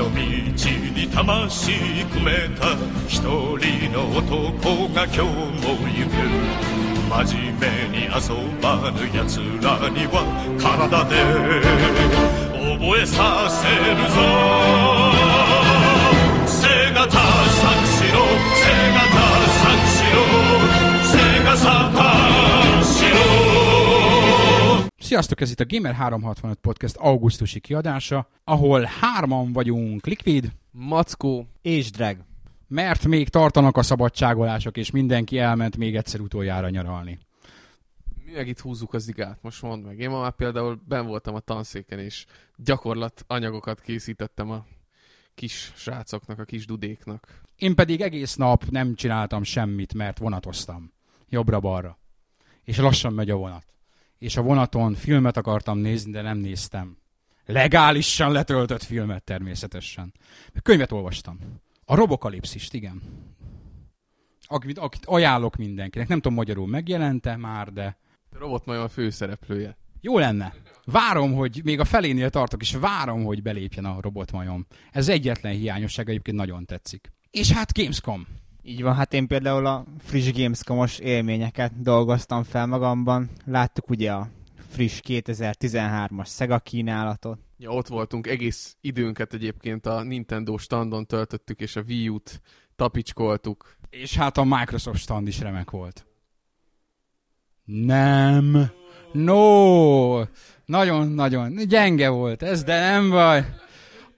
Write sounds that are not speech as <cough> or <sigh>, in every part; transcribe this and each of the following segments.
の道に魂込めた一人の男が今日も行く。真面目に遊ばぬ奴らには体で覚えさせるぞ。Sziasztok, ez itt a Gamer 365 Podcast augusztusi kiadása, ahol hárman vagyunk Liquid, Mackó. És drag. mert még tartanak a szabadságolások, és mindenki elment még egyszer utoljára nyaralni. Mi meg itt húzzuk az igát, most mondd meg. Én ma már például ben voltam a tanszéken, és gyakorlat anyagokat készítettem a kis srácoknak, a kis dudéknak. Én pedig egész nap nem csináltam semmit, mert vonatoztam. Jobbra-balra. És lassan megy a vonat. És a vonaton filmet akartam nézni, de nem néztem. Legálisan letöltött filmet természetesen. Könyvet olvastam. A Robokalipszist, igen. Akit, akit ajánlok mindenkinek. Nem tudom, magyarul megjelente már, de A robot majom a főszereplője. jó lenne. Várom, hogy még a felénél tartok, és várom, hogy belépjen a robotmajom. Ez egyetlen hiányosság, egyébként nagyon tetszik. És hát Gamescom. Így van, hát én például a friss Gamescom-os élményeket dolgoztam fel magamban. Láttuk ugye a friss 2013-as Sega kínálatot. Ja, ott voltunk, egész időnket egyébként a Nintendo standon töltöttük, és a Wii U-t tapicskoltuk. És hát a Microsoft stand is remek volt. Nem. No. Nagyon-nagyon gyenge volt ez, de nem baj.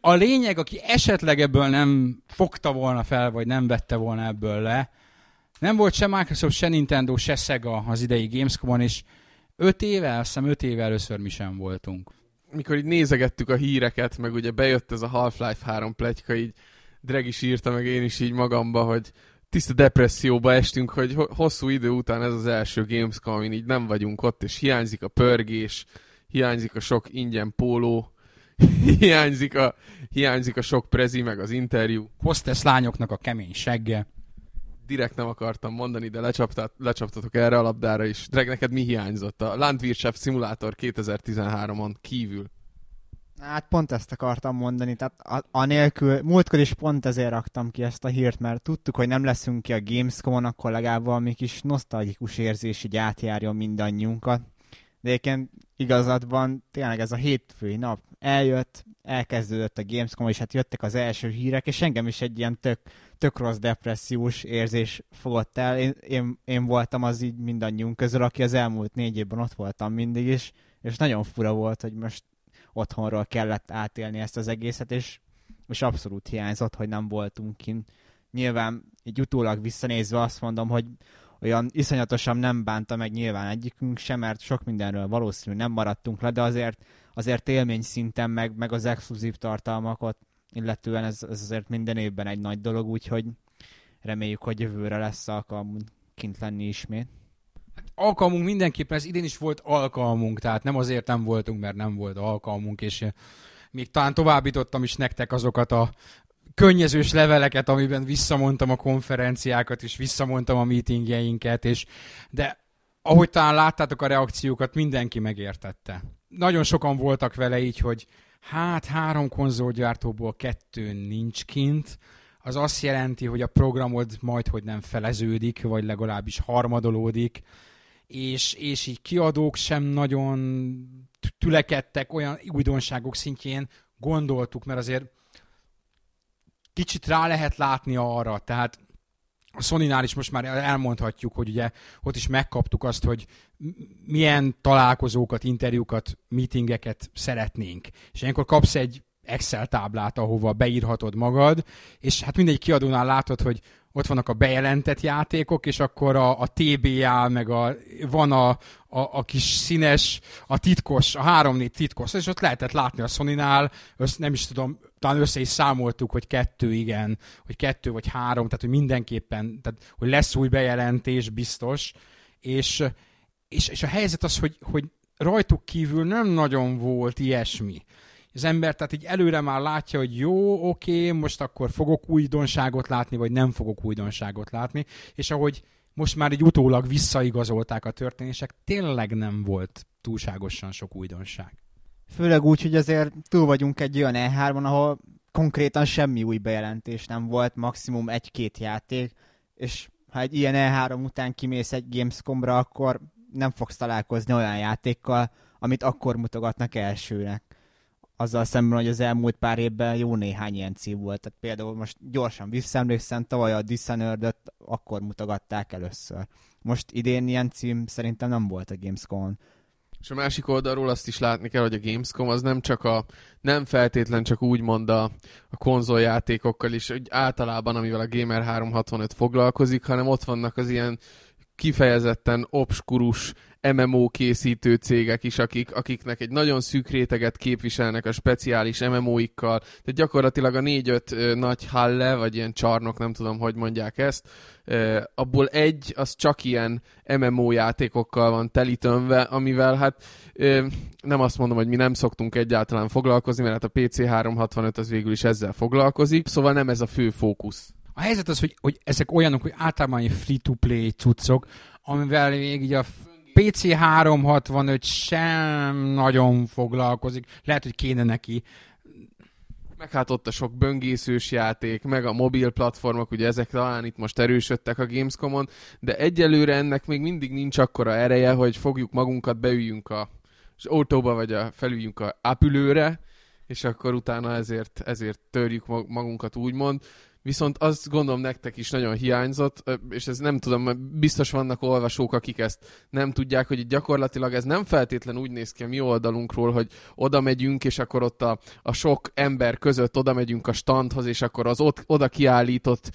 A lényeg, aki esetleg ebből nem fogta volna fel, vagy nem vette volna ebből le, nem volt se Microsoft, se Nintendo, se Sega az idei Gamescom-on, és öt éve, azt hiszem öt éve először mi sem voltunk. Mikor így nézegettük a híreket, meg ugye bejött ez a Half-Life 3 pletyka, így Dreg is írta, meg én is így magamba, hogy tiszta depresszióba estünk, hogy ho- hosszú idő után ez az első Gamescom, amin így nem vagyunk ott, és hiányzik a pörgés, hiányzik a sok ingyen póló, <laughs> hiányzik a, hiányzik a sok prezi, meg az interjú. Hostess lányoknak a kemény segge. Direkt nem akartam mondani, de lecsaptat, lecsaptatok erre a labdára is. Dreg, neked mi hiányzott? A Landwirtschaft Simulator 2013-on kívül. Hát pont ezt akartam mondani, tehát a- anélkül, múltkor is pont ezért raktam ki ezt a hírt, mert tudtuk, hogy nem leszünk ki a Gamescom-on, akkor legalább valami kis nosztalgikus érzés így átjárjon mindannyiunkat. De egyébként igazad van, tényleg ez a hétfői nap eljött, elkezdődött a Gamescom, és hát jöttek az első hírek, és engem is egy ilyen tök, tök rossz depressziós érzés fogott el. Én, én, én voltam az így mindannyiunk közül, aki az elmúlt négy évben ott voltam mindig is, és nagyon fura volt, hogy most otthonról kellett átélni ezt az egészet, és, és abszolút hiányzott, hogy nem voltunk kint. Nyilván így utólag visszanézve azt mondom, hogy olyan iszonyatosan nem bánta meg nyilván egyikünk sem, mert sok mindenről valószínűleg nem maradtunk le, de azért, azért élmény szinten meg, meg az exkluzív tartalmakat, illetően ez, ez azért minden évben egy nagy dolog, úgyhogy reméljük, hogy jövőre lesz alkalmunk kint lenni ismét. alkalmunk mindenképpen, ez idén is volt alkalmunk, tehát nem azért nem voltunk, mert nem volt alkalmunk, és eh, még talán továbbítottam is nektek azokat a könnyezős leveleket, amiben visszamondtam a konferenciákat, és visszamondtam a meetingjeinket, és de ahogy talán láttátok a reakciókat, mindenki megértette. Nagyon sokan voltak vele így, hogy hát három konzolgyártóból kettő nincs kint, az azt jelenti, hogy a programod majd, hogy nem feleződik, vagy legalábbis harmadolódik, és, és így kiadók sem nagyon tülekedtek olyan újdonságok szintjén, gondoltuk, mert azért kicsit rá lehet látni arra, tehát a sony is most már elmondhatjuk, hogy ugye ott is megkaptuk azt, hogy milyen találkozókat, interjúkat, meetingeket szeretnénk. És ilyenkor kapsz egy Excel táblát, ahova beírhatod magad, és hát mindegy kiadónál látod, hogy ott vannak a bejelentett játékok, és akkor a, a TBA, meg a, van a, a, a kis színes, a titkos, a 3-4 titkos, és ott lehetett látni a Sony-nál, össz, nem is tudom, talán össze is számoltuk, hogy kettő igen, hogy kettő vagy három, tehát hogy mindenképpen, tehát, hogy lesz új bejelentés, biztos, és, és, és a helyzet az, hogy, hogy rajtuk kívül nem nagyon volt ilyesmi. Az ember tehát így előre már látja, hogy jó, oké, most akkor fogok újdonságot látni, vagy nem fogok újdonságot látni, és ahogy most már így utólag visszaigazolták a történések, tényleg nem volt túlságosan sok újdonság. Főleg úgy, hogy azért túl vagyunk egy olyan E3-on, ahol konkrétan semmi új bejelentés nem volt, maximum egy-két játék, és ha egy ilyen E3 után kimész egy Gamescomra, akkor nem fogsz találkozni olyan játékkal, amit akkor mutogatnak elsőnek. Azzal szemben, hogy az elmúlt pár évben jó néhány ilyen cím volt. Tehát például most gyorsan visszaemlékszem, tavaly a dishonored akkor mutogatták először. Most idén ilyen cím szerintem nem volt a Gamescom-on. És a másik oldalról azt is látni kell, hogy a Gamescom az nem csak a, nem feltétlen csak úgy mond a, a konzoljátékokkal is, hogy általában, amivel a Gamer 365 foglalkozik, hanem ott vannak az ilyen kifejezetten obskurus MMO készítő cégek is, akik, akiknek egy nagyon szűk réteget képviselnek a speciális MMO-ikkal. Tehát gyakorlatilag a négy-öt nagy halle, vagy ilyen csarnok, nem tudom, hogy mondják ezt, abból egy, az csak ilyen MMO játékokkal van telítönve, amivel hát nem azt mondom, hogy mi nem szoktunk egyáltalán foglalkozni, mert hát a PC365 az végül is ezzel foglalkozik, szóval nem ez a fő fókusz. A helyzet az, hogy, hogy ezek olyanok, hogy általában free-to-play cuccok, amivel még így a PC 365 sem nagyon foglalkozik. Lehet, hogy kéne neki. Meg hát ott a sok böngészős játék, meg a mobil platformok, ugye ezek talán itt most erősödtek a Gamescom-on, de egyelőre ennek még mindig nincs akkora ereje, hogy fogjuk magunkat, beüljünk a az autóba, vagy a, felüljünk a ápülőre, és akkor utána ezért, ezért törjük magunkat úgymond. Viszont azt gondolom nektek is nagyon hiányzott, és ez nem tudom, biztos vannak olvasók, akik ezt nem tudják, hogy gyakorlatilag ez nem feltétlen úgy néz ki a mi oldalunkról, hogy oda megyünk, és akkor ott a, a sok ember között oda megyünk a standhoz, és akkor az ott, oda kiállított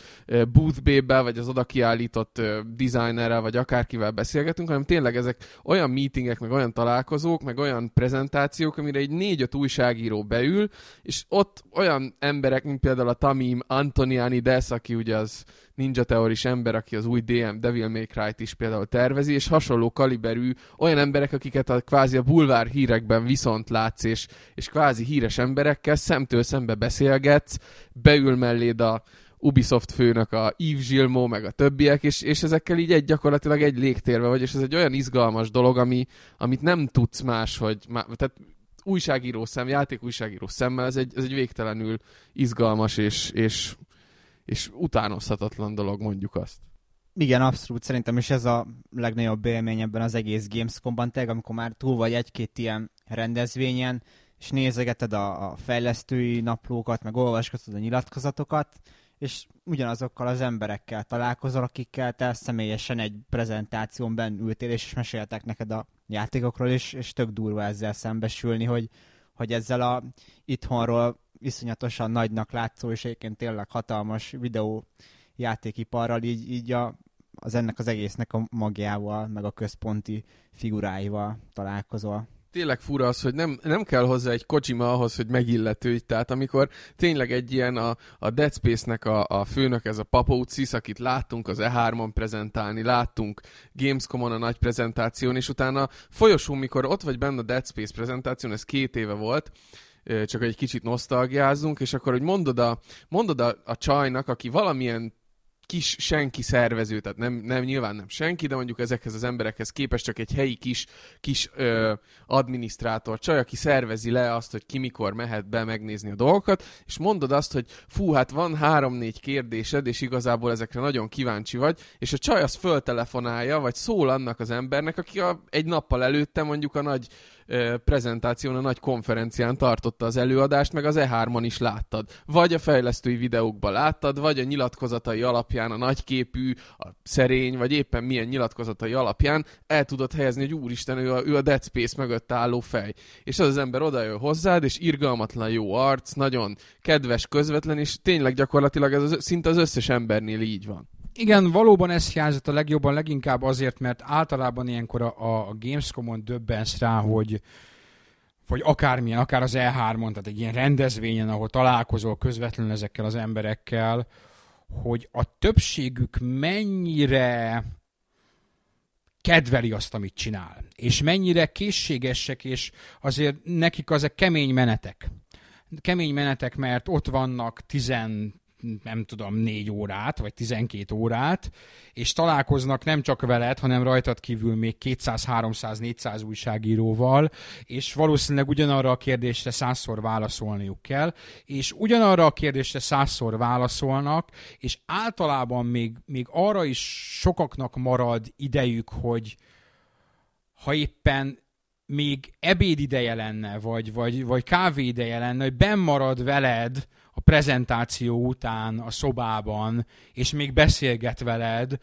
boothbébe, vagy az oda kiállított designerrel, vagy akárkivel beszélgetünk, hanem tényleg ezek olyan meetingek, meg olyan találkozók, meg olyan prezentációk, amire egy négy-öt újságíró beül, és ott olyan emberek, mint például a Tamim Antoni Desz, aki ugye az Ninja Theoris ember, aki az új DM Devil May Cry-t is például tervezi, és hasonló kaliberű olyan emberek, akiket a kvázi a bulvár hírekben viszont látsz, és, és kvázi híres emberekkel szemtől szembe beszélgetsz, beül melléd a Ubisoft főnök, a Yves Gilmo, meg a többiek, és, és ezekkel így egy gyakorlatilag egy légtérve vagy, és ez egy olyan izgalmas dolog, ami, amit nem tudsz más, hogy tehát újságíró szem, játék újságíró szemmel, ez egy, ez egy végtelenül izgalmas és, és és utánozhatatlan dolog, mondjuk azt. Igen, abszolút. Szerintem is ez a legnagyobb élmény ebben az egész Gamescom-ban, tényleg, amikor már túl vagy egy-két ilyen rendezvényen, és nézegeted a, a fejlesztői naplókat, meg olvasgatod a nyilatkozatokat, és ugyanazokkal az emberekkel találkozol, akikkel te személyesen egy prezentáción ültél, és meséltek neked a játékokról, és, és tök durva ezzel szembesülni, hogy, hogy ezzel a itthonról iszonyatosan nagynak látszó, és egyébként tényleg hatalmas videó játékiparral, így, így a, az ennek az egésznek a magjával, meg a központi figuráival találkozol tényleg fura az, hogy nem, nem kell hozzá egy Kojima ahhoz, hogy megilletődj. Tehát amikor tényleg egy ilyen a, a Dead Space-nek a, a főnök, ez a Papócis, akit láttunk az E3-on prezentálni, láttunk Gamescom-on a nagy prezentáción, és utána folyosón, mikor ott vagy benne a Dead Space prezentáción, ez két éve volt, csak egy kicsit nosztalgiázunk, és akkor, hogy mondod a, mondod a, a csajnak, aki valamilyen kis senki szervező, tehát nem, nem nyilván nem senki, de mondjuk ezekhez az emberekhez képest csak egy helyi kis, kis ö, adminisztrátor csaj, aki szervezi le azt, hogy ki mikor mehet be megnézni a dolgokat, és mondod azt, hogy fú, hát van három-négy kérdésed, és igazából ezekre nagyon kíváncsi vagy, és a csaj az föltelefonálja, vagy szól annak az embernek, aki a, egy nappal előtte mondjuk a nagy prezentáción, a nagy konferencián tartotta az előadást, meg az E3-on is láttad. Vagy a fejlesztői videókban láttad, vagy a nyilatkozatai alapján, a nagyképű, a szerény, vagy éppen milyen nyilatkozatai alapján el tudod helyezni, hogy úristen, ő a, ő a Dead Space mögött álló fej. És az az ember odajön hozzád, és irgalmatlan jó arc, nagyon kedves, közvetlen, és tényleg gyakorlatilag ez az, szinte az összes embernél így van. Igen, valóban ez hiányzott a legjobban, leginkább azért, mert általában ilyenkor a, a Gamescom-on döbbensz rá, hogy vagy akármilyen, akár az E3-on, tehát egy ilyen rendezvényen, ahol találkozol közvetlenül ezekkel az emberekkel, hogy a többségük mennyire kedveli azt, amit csinál, és mennyire készségesek, és azért nekik azok kemény menetek. Kemény menetek, mert ott vannak tizen nem tudom, négy órát, vagy 12 órát, és találkoznak nem csak veled, hanem rajtad kívül még 200, 300, 400 újságíróval, és valószínűleg ugyanarra a kérdésre százszor válaszolniuk kell, és ugyanarra a kérdésre százszor válaszolnak, és általában még, még arra is sokaknak marad idejük, hogy ha éppen még ebéd ideje lenne, vagy, vagy, vagy kávé ideje lenne, hogy benn veled a prezentáció után a szobában, és még beszélget veled,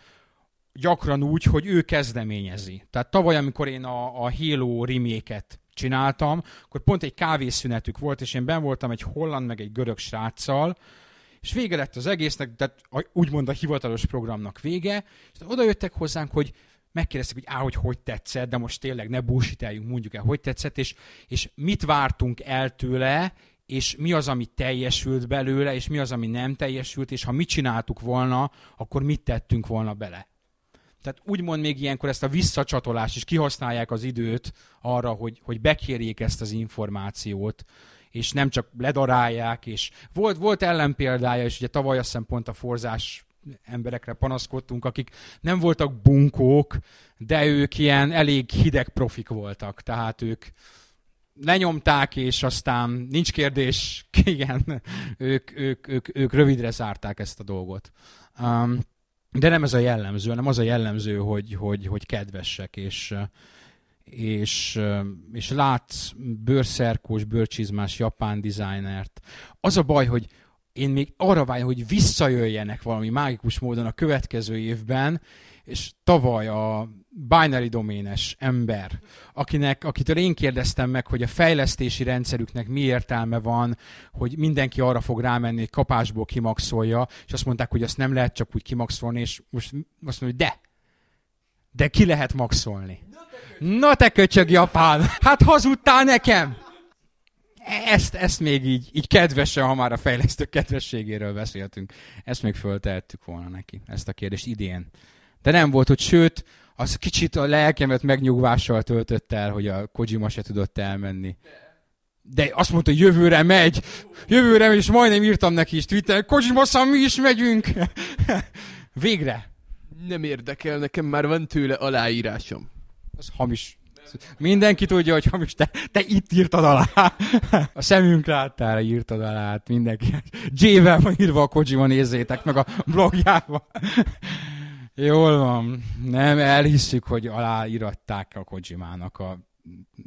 gyakran úgy, hogy ő kezdeményezi. Tehát tavaly, amikor én a, a Halo riméket csináltam, akkor pont egy kávészünetük volt, és én ben voltam egy holland, meg egy görög sráccal, és vége lett az egésznek, tehát úgymond a hivatalos programnak vége, és oda jöttek hozzánk, hogy megkérdezték, hogy á, hogy hogy tetszett, de most tényleg ne bullshiteljünk, mondjuk el, hogy tetszett, és, és mit vártunk el tőle, és mi az, ami teljesült belőle, és mi az, ami nem teljesült, és ha mit csináltuk volna, akkor mit tettünk volna bele. Tehát úgymond még ilyenkor ezt a visszacsatolást is kihasználják az időt arra, hogy, hogy bekérjék ezt az információt, és nem csak ledarálják, és volt, volt ellenpéldája, és ugye tavaly azt hiszem pont a forzás emberekre panaszkodtunk, akik nem voltak bunkók, de ők ilyen elég hideg profik voltak, tehát ők lenyomták, és aztán nincs kérdés, <laughs> igen, ők, ők, ők, ők rövidre zárták ezt a dolgot. Um, de nem ez a jellemző, hanem az a jellemző, hogy, hogy, hogy kedvesek, és, és, és látsz bőrszerkós, bőrcsizmás japán dizájnert. Az a baj, hogy én még arra vágyom, hogy visszajöjjenek valami mágikus módon a következő évben, és tavaly a binary doménes ember, akinek, akitől én kérdeztem meg, hogy a fejlesztési rendszerüknek mi értelme van, hogy mindenki arra fog rámenni, hogy kapásból kimaxolja, és azt mondták, hogy azt nem lehet csak úgy kimaxolni, és most azt mondja, hogy de, de ki lehet maxolni. Na te köcsög Japán! Hát hazudtál nekem! ezt, ezt még így, így kedvesen, ha már a fejlesztők kedvességéről beszéltünk, ezt még föltehettük volna neki, ezt a kérdést idén. De nem volt, hogy sőt, az kicsit a lelkemet megnyugvással töltött el, hogy a Kojima se tudott elmenni. De azt mondta, hogy jövőre megy, jövőre megy, és majdnem írtam neki is Twitter, Kojima mi is megyünk. <laughs> Végre. Nem érdekel, nekem már van tőle aláírásom. Az hamis Mindenki tudja, hogy hamis, te, te itt írtad alá. A szemünk láttára írtad alá, hát mindenki. J-vel van írva a Kojima, nézzétek meg a blogjába. Jól van. Nem, elhisszük, hogy aláíratták a Kojimának a...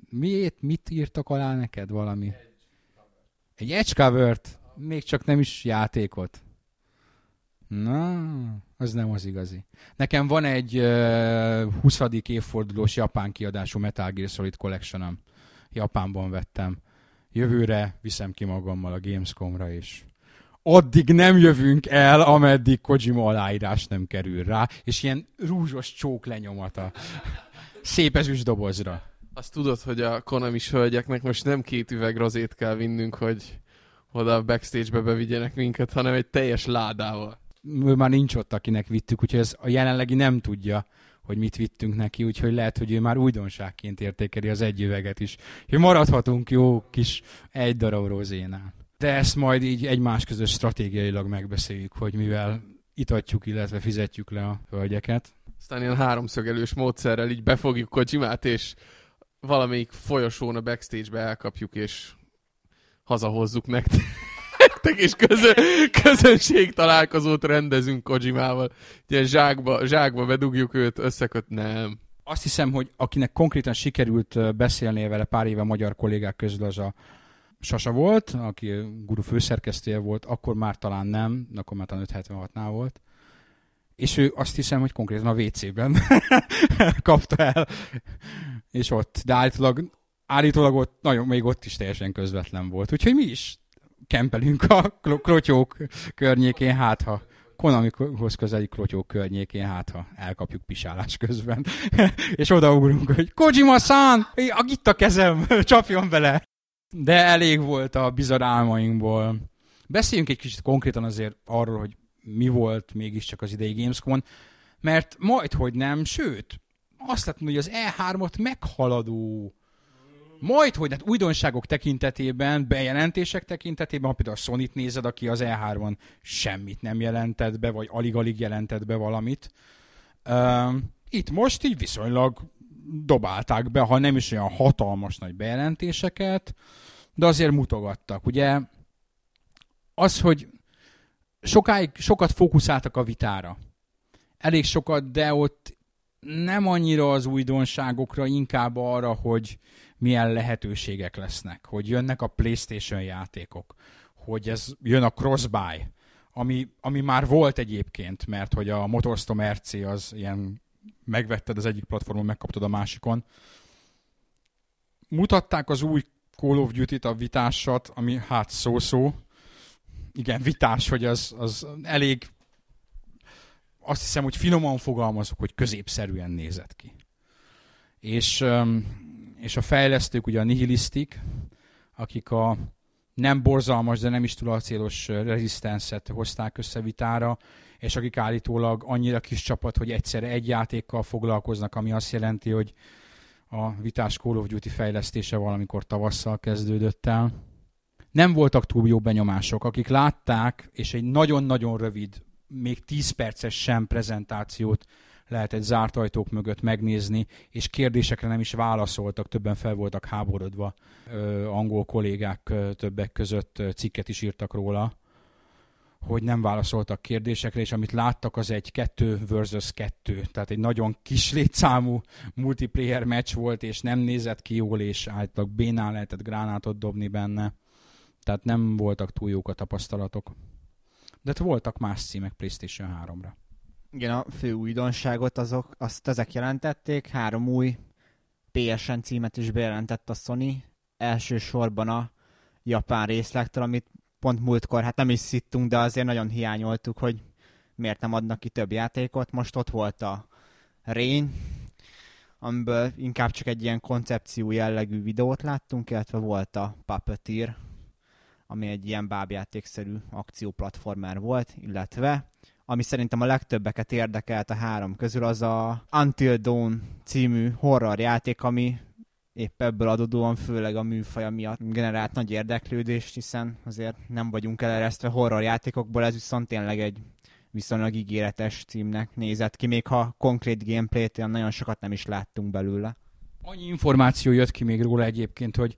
Miért? Mit írtak alá neked valami? Egy edge covert? Még csak nem is játékot. Na, az nem az igazi. Nekem van egy uh, 20. évfordulós japán kiadású Metal Gear Solid collection Japánban vettem. Jövőre viszem ki magammal a Gamescomra, és addig nem jövünk el, ameddig Kojima aláírás nem kerül rá, és ilyen rúzsos csók lenyomata. Szép ezüst dobozra. Azt tudod, hogy a konami hölgyeknek most nem két üveg rozét kell vinnünk, hogy oda a backstage-be bevigyenek minket, hanem egy teljes ládával ő már nincs ott, akinek vittük, úgyhogy ez a jelenlegi nem tudja, hogy mit vittünk neki, úgyhogy lehet, hogy ő már újdonságként értékeli az egy üveget is. Hogy maradhatunk jó kis egy darab rozénál. De ezt majd így egymás között stratégiailag megbeszéljük, hogy mivel itatjuk, illetve fizetjük le a hölgyeket. Aztán ilyen háromszögelős módszerrel így befogjuk Kojimát, és valamelyik folyosón a backstage-be elkapjuk, és hazahozzuk nektek <laughs> és közö, közönség találkozót rendezünk Kojimával. Ilyen zsákba, zsákba bedugjuk őt, összeköt, nem. Azt hiszem, hogy akinek konkrétan sikerült beszélni vele pár éve magyar kollégák közül az a Sasa volt, aki guru főszerkesztője volt, akkor már talán nem, akkor már talán 576-nál volt. És ő azt hiszem, hogy konkrétan a WC-ben <laughs> kapta el, és ott, de állítólag, állítólag ott, nagyon, még ott is teljesen közvetlen volt. Úgyhogy mi is kempelünk a klotyók környékén, hát ha Konamihoz közeli klotyók környékén, hát ha elkapjuk pisálás közben. <laughs> és odaugrunk, hogy Kojima-san, itt a kezem, csapjon bele. De elég volt a bizarr álmainkból. Beszéljünk egy kicsit konkrétan azért arról, hogy mi volt mégiscsak az idei Gamescom-on, mert majd, hogy nem, sőt, azt lehet hogy az E3-ot meghaladó Majd, hogy hát újdonságok tekintetében, bejelentések tekintetében, ha például a Sony-t nézed, aki az E3-on semmit nem jelentett be, vagy alig-alig jelentett be valamit. Uh, itt most így viszonylag dobálták be, ha nem is olyan hatalmas nagy bejelentéseket, de azért mutogattak. Ugye az, hogy sokáig, sokat fókuszáltak a vitára. Elég sokat, de ott nem annyira az újdonságokra, inkább arra, hogy milyen lehetőségek lesznek, hogy jönnek a PlayStation játékok, hogy ez jön a crossbuy, ami, ami már volt egyébként, mert hogy a Motorstorm RC az ilyen megvetted az egyik platformon, megkaptad a másikon. Mutatták az új Call of Duty-t, a vitásat, ami hát szó-szó. Igen, vitás, hogy az, az elég azt hiszem, hogy finoman fogalmazok, hogy középszerűen nézett ki. És, és a fejlesztők, ugye a nihilisztik, akik a nem borzalmas, de nem is túl acélos rezisztenszet hozták össze vitára, és akik állítólag annyira kis csapat, hogy egyszerre egy játékkal foglalkoznak, ami azt jelenti, hogy a vitás Call of Duty fejlesztése valamikor tavasszal kezdődött el. Nem voltak túl jó benyomások. Akik látták, és egy nagyon-nagyon rövid, még 10 perces sem prezentációt lehet egy zárt ajtók mögött megnézni, és kérdésekre nem is válaszoltak, többen fel voltak háborodva. Ö, angol kollégák ö, többek között cikket is írtak róla hogy nem válaszoltak kérdésekre, és amit láttak, az egy kettő versus kettő, tehát egy nagyon kis létszámú multiplayer meccs volt, és nem nézett ki jól, és általában bénán lehetett gránátot dobni benne. Tehát nem voltak túl jók a tapasztalatok. De hát voltak más címek PlayStation 3-ra. Igen, a fő újdonságot azok, azt ezek jelentették, három új PSN címet is bejelentett a Sony, elsősorban a japán részlektől, amit pont múltkor, hát nem is szittunk, de azért nagyon hiányoltuk, hogy miért nem adnak ki több játékot. Most ott volt a Rain, amiből inkább csak egy ilyen koncepció jellegű videót láttunk, illetve volt a Puppeteer, ami egy ilyen bábjátékszerű akcióplatformer volt, illetve ami szerintem a legtöbbeket érdekelt a három közül, az a Until Dawn című horror játék, ami épp ebből adódóan, főleg a műfaja miatt generált nagy érdeklődést, hiszen azért nem vagyunk eleresztve horror játékokból, ez viszont tényleg egy viszonylag ígéretes címnek nézett ki, még ha konkrét gameplayt olyan nagyon sokat nem is láttunk belőle. Annyi információ jött ki még róla egyébként, hogy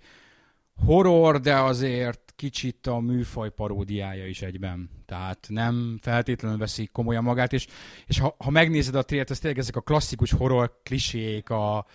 horror, de azért kicsit a műfaj paródiája is egyben. Tehát nem feltétlenül veszik komolyan magát, és, és ha, ha megnézed a trélet, az tényleg ezek a klasszikus horror klisék, a,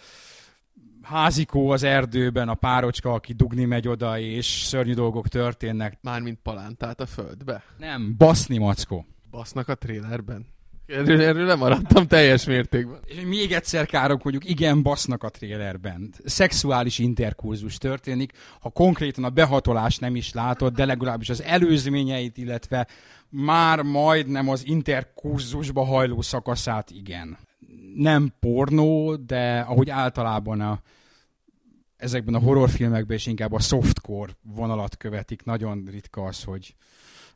házikó az erdőben, a párocska, aki dugni megy oda, és szörnyű dolgok történnek. Mármint palántát a földbe. Nem, baszni mackó. Basznak a trélerben. Erről, erről nem maradtam teljes mértékben. És még egyszer mondjuk, igen, basznak a trélerben. Szexuális interkurzus történik, ha konkrétan a behatolás nem is látod, de legalábbis az előzményeit, illetve már majdnem az interkurzusba hajló szakaszát igen nem pornó, de ahogy általában a, ezekben a horrorfilmekben is inkább a softcore vonalat követik. Nagyon ritka az, hogy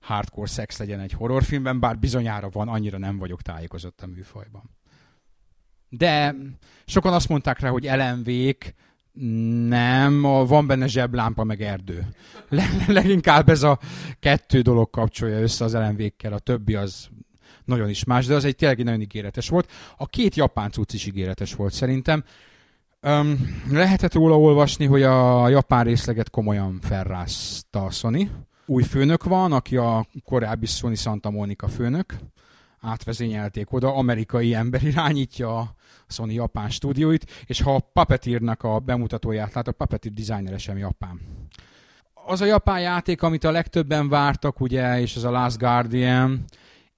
hardcore szex legyen egy horrorfilmben, bár bizonyára van, annyira nem vagyok tájékozott a műfajban. De sokan azt mondták rá, hogy elemvék, nem, van benne zseblámpa meg erdő. Leginkább ez a kettő dolog kapcsolja össze az elemvékkel, a többi az nagyon is más, de az egy tényleg nagyon ígéretes volt. A két japán cucc is ígéretes volt szerintem. Um, lehetett róla olvasni, hogy a japán részleget komolyan felrázta a Sony. Új főnök van, aki a korábbi Sony Santa Monica főnök. Átvezényelték oda, amerikai ember irányítja a Sony japán stúdióit, és ha a Puppeteer-nek a bemutatóját lát, a Puppeteer designer sem japán. Az a japán játék, amit a legtöbben vártak, ugye, és ez a Last Guardian,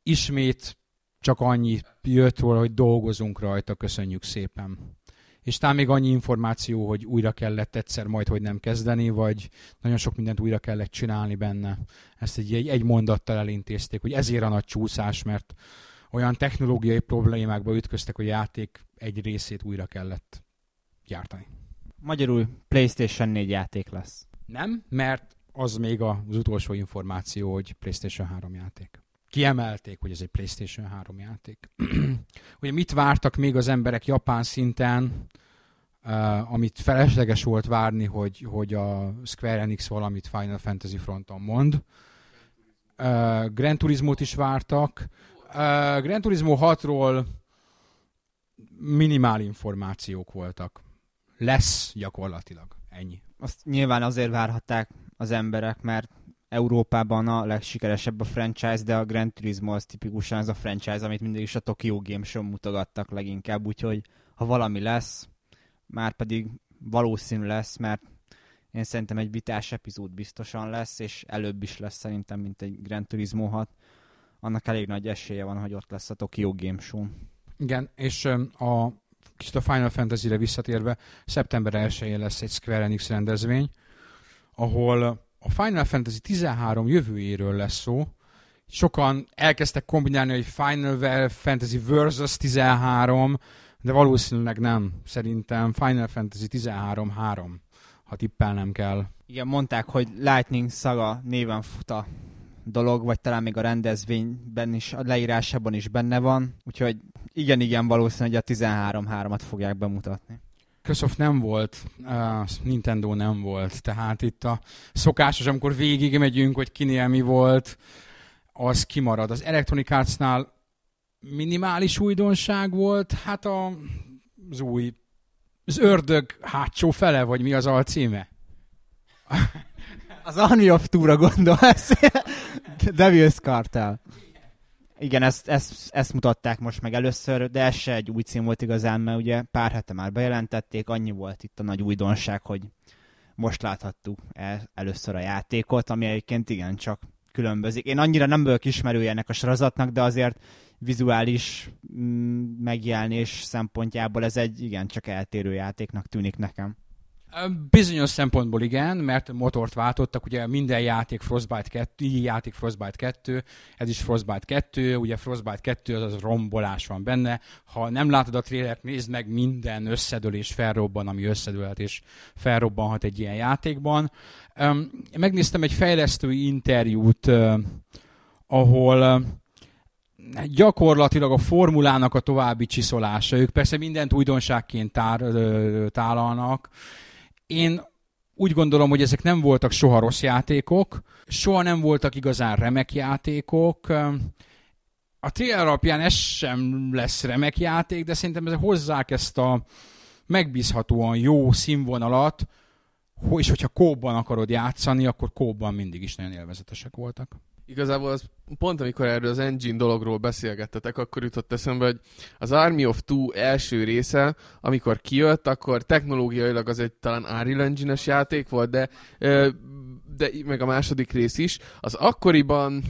ismét csak annyi jött róla, hogy dolgozunk rajta, köszönjük szépen. És talán még annyi információ, hogy újra kellett egyszer majd, hogy nem kezdeni, vagy nagyon sok mindent újra kellett csinálni benne. Ezt egy, egy, egy mondattal elintézték, hogy ezért a nagy csúszás, mert olyan technológiai problémákba ütköztek, hogy a játék egy részét újra kellett gyártani. Magyarul PlayStation 4 játék lesz. Nem, mert az még az utolsó információ, hogy PlayStation 3 játék kiemelték, hogy ez egy PlayStation 3 játék. <clears throat> Ugye mit vártak még az emberek japán szinten? uh, amit felesleges volt várni, hogy, hogy a Square Enix valamit Final Fantasy fronton mond. Uh, Gran Turismo-t is vártak. Uh, Gran Turismo 6-ról minimál információk voltak. Lesz gyakorlatilag. Ennyi. Azt nyilván azért várhatták az emberek, mert Európában a legsikeresebb a franchise, de a Gran Turismo az tipikusan az a franchise, amit mindig is a Tokyo Game Show mutogattak leginkább, úgyhogy ha valami lesz, már pedig valószínű lesz, mert én szerintem egy vitás epizód biztosan lesz, és előbb is lesz szerintem, mint egy Gran Turismo 6. Annak elég nagy esélye van, hogy ott lesz a Tokyo Game Show. Igen, és a kicsit a Final Fantasy-re visszatérve, szeptember 1-én lesz egy Square Enix rendezvény, ahol a Final Fantasy 13 jövőjéről lesz szó. Sokan elkezdtek kombinálni, hogy Final Fantasy versus 13, de valószínűleg nem. Szerintem Final Fantasy 13 3, ha tippelnem kell. Igen, mondták, hogy Lightning Saga néven fut a dolog, vagy talán még a rendezvényben is, a leírásában is benne van, úgyhogy igen, igen, valószínű, hogy a 13-3-at fogják bemutatni. Microsoft nem volt, uh, Nintendo nem volt, tehát itt a szokásos, amikor végig megyünk, hogy kinél mi volt, az kimarad. Az Electronic Arts-nál minimális újdonság volt, hát a, az új, az ördög hátsó fele, vagy mi az alcíme? Az Army of Two-ra gondolsz. <laughs> Devil's Cartel. Igen, ezt, ezt, ezt mutatták most meg először, de ez se egy új cím volt igazán, mert ugye pár hete már bejelentették, annyi volt itt a nagy újdonság, hogy most láthattuk el, először a játékot, ami egyébként igen, csak különbözik. Én annyira nem vagyok ismerője ennek a sorozatnak, de azért vizuális mm, megjelenés szempontjából ez egy igen, csak eltérő játéknak tűnik nekem. Bizonyos szempontból igen, mert motort váltottak, ugye minden játék Frostbite 2, így játék Frostbite 2, ez is Frostbite 2, ugye Frostbite 2 az, az rombolás van benne. Ha nem látod a trélert, nézd meg, minden összedől és felrobban, ami összedőlhet és felrobbanhat egy ilyen játékban. Megnéztem egy fejlesztői interjút, ahol gyakorlatilag a formulának a további csiszolása. Ők persze mindent újdonságként tár, tálalnak, én úgy gondolom, hogy ezek nem voltak soha rossz játékok, soha nem voltak igazán remek játékok. A trailer alapján ez sem lesz remek játék, de szerintem ezek hozzák ezt a megbízhatóan jó színvonalat, és hogyha kóban akarod játszani, akkor kóban mindig is nagyon élvezetesek voltak. Igazából az pont amikor erről az engine dologról beszélgettetek, akkor jutott eszembe, hogy az Army of Two első része, amikor kijött, akkor technológiailag az egy talán Unreal Engine-es játék volt, de de meg a második rész is, az akkoriban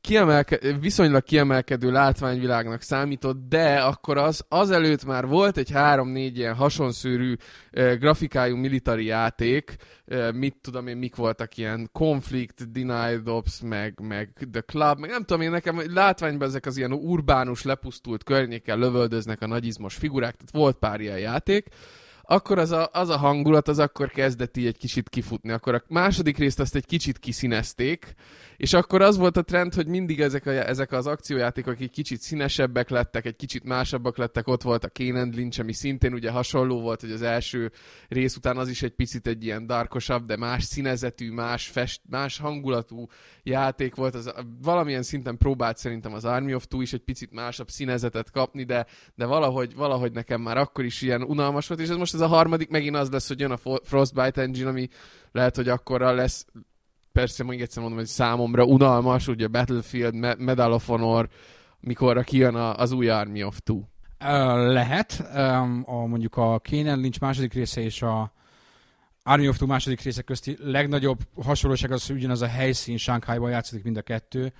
kiemelke, viszonylag kiemelkedő látványvilágnak számított, de akkor az azelőtt már volt egy 3-4 ilyen hasonszőrű e, grafikájú militari játék, e, mit tudom én, mik voltak ilyen Conflict, Denied Ops, meg, meg The Club, meg nem tudom én, nekem látványban ezek az ilyen urbánus, lepusztult környéken lövöldöznek a nagyizmos figurák, tehát volt pár ilyen játék, akkor az a, az a hangulat az akkor kezdett így egy kicsit kifutni. Akkor a második részt azt egy kicsit kiszínezték, és akkor az volt a trend, hogy mindig ezek, a, ezek az akciójátékok egy kicsit színesebbek lettek, egy kicsit másabbak lettek. Ott volt a Kane Lynch, ami szintén ugye hasonló volt, hogy az első rész után az is egy picit egy ilyen darkosabb, de más színezetű, más, fest, más hangulatú játék volt. Az, valamilyen szinten próbált szerintem az Army of Two is egy picit másabb színezetet kapni, de, de valahogy, valahogy nekem már akkor is ilyen unalmas volt, és ez most ez a harmadik megint az lesz, hogy jön a Frostbite engine, ami lehet, hogy akkorra lesz persze még egyszer mondom, hogy számomra unalmas, ugye Battlefield, Medal of Honor, mikorra kijön az új Army of Two. Lehet. A, mondjuk a Kénen Lynch második része és a Army of Two második része közti legnagyobb hasonlóság az, hogy ugyanaz a helyszín, Shanghai-ban játszik mind a kettő.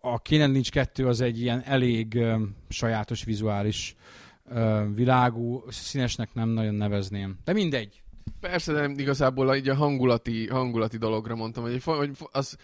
A Kénen Lynch 2 az egy ilyen elég sajátos vizuális világú, színesnek nem nagyon nevezném. De mindegy. Persze, de igazából így a hangulati, hangulati dologra mondtam, hogy, hogy az,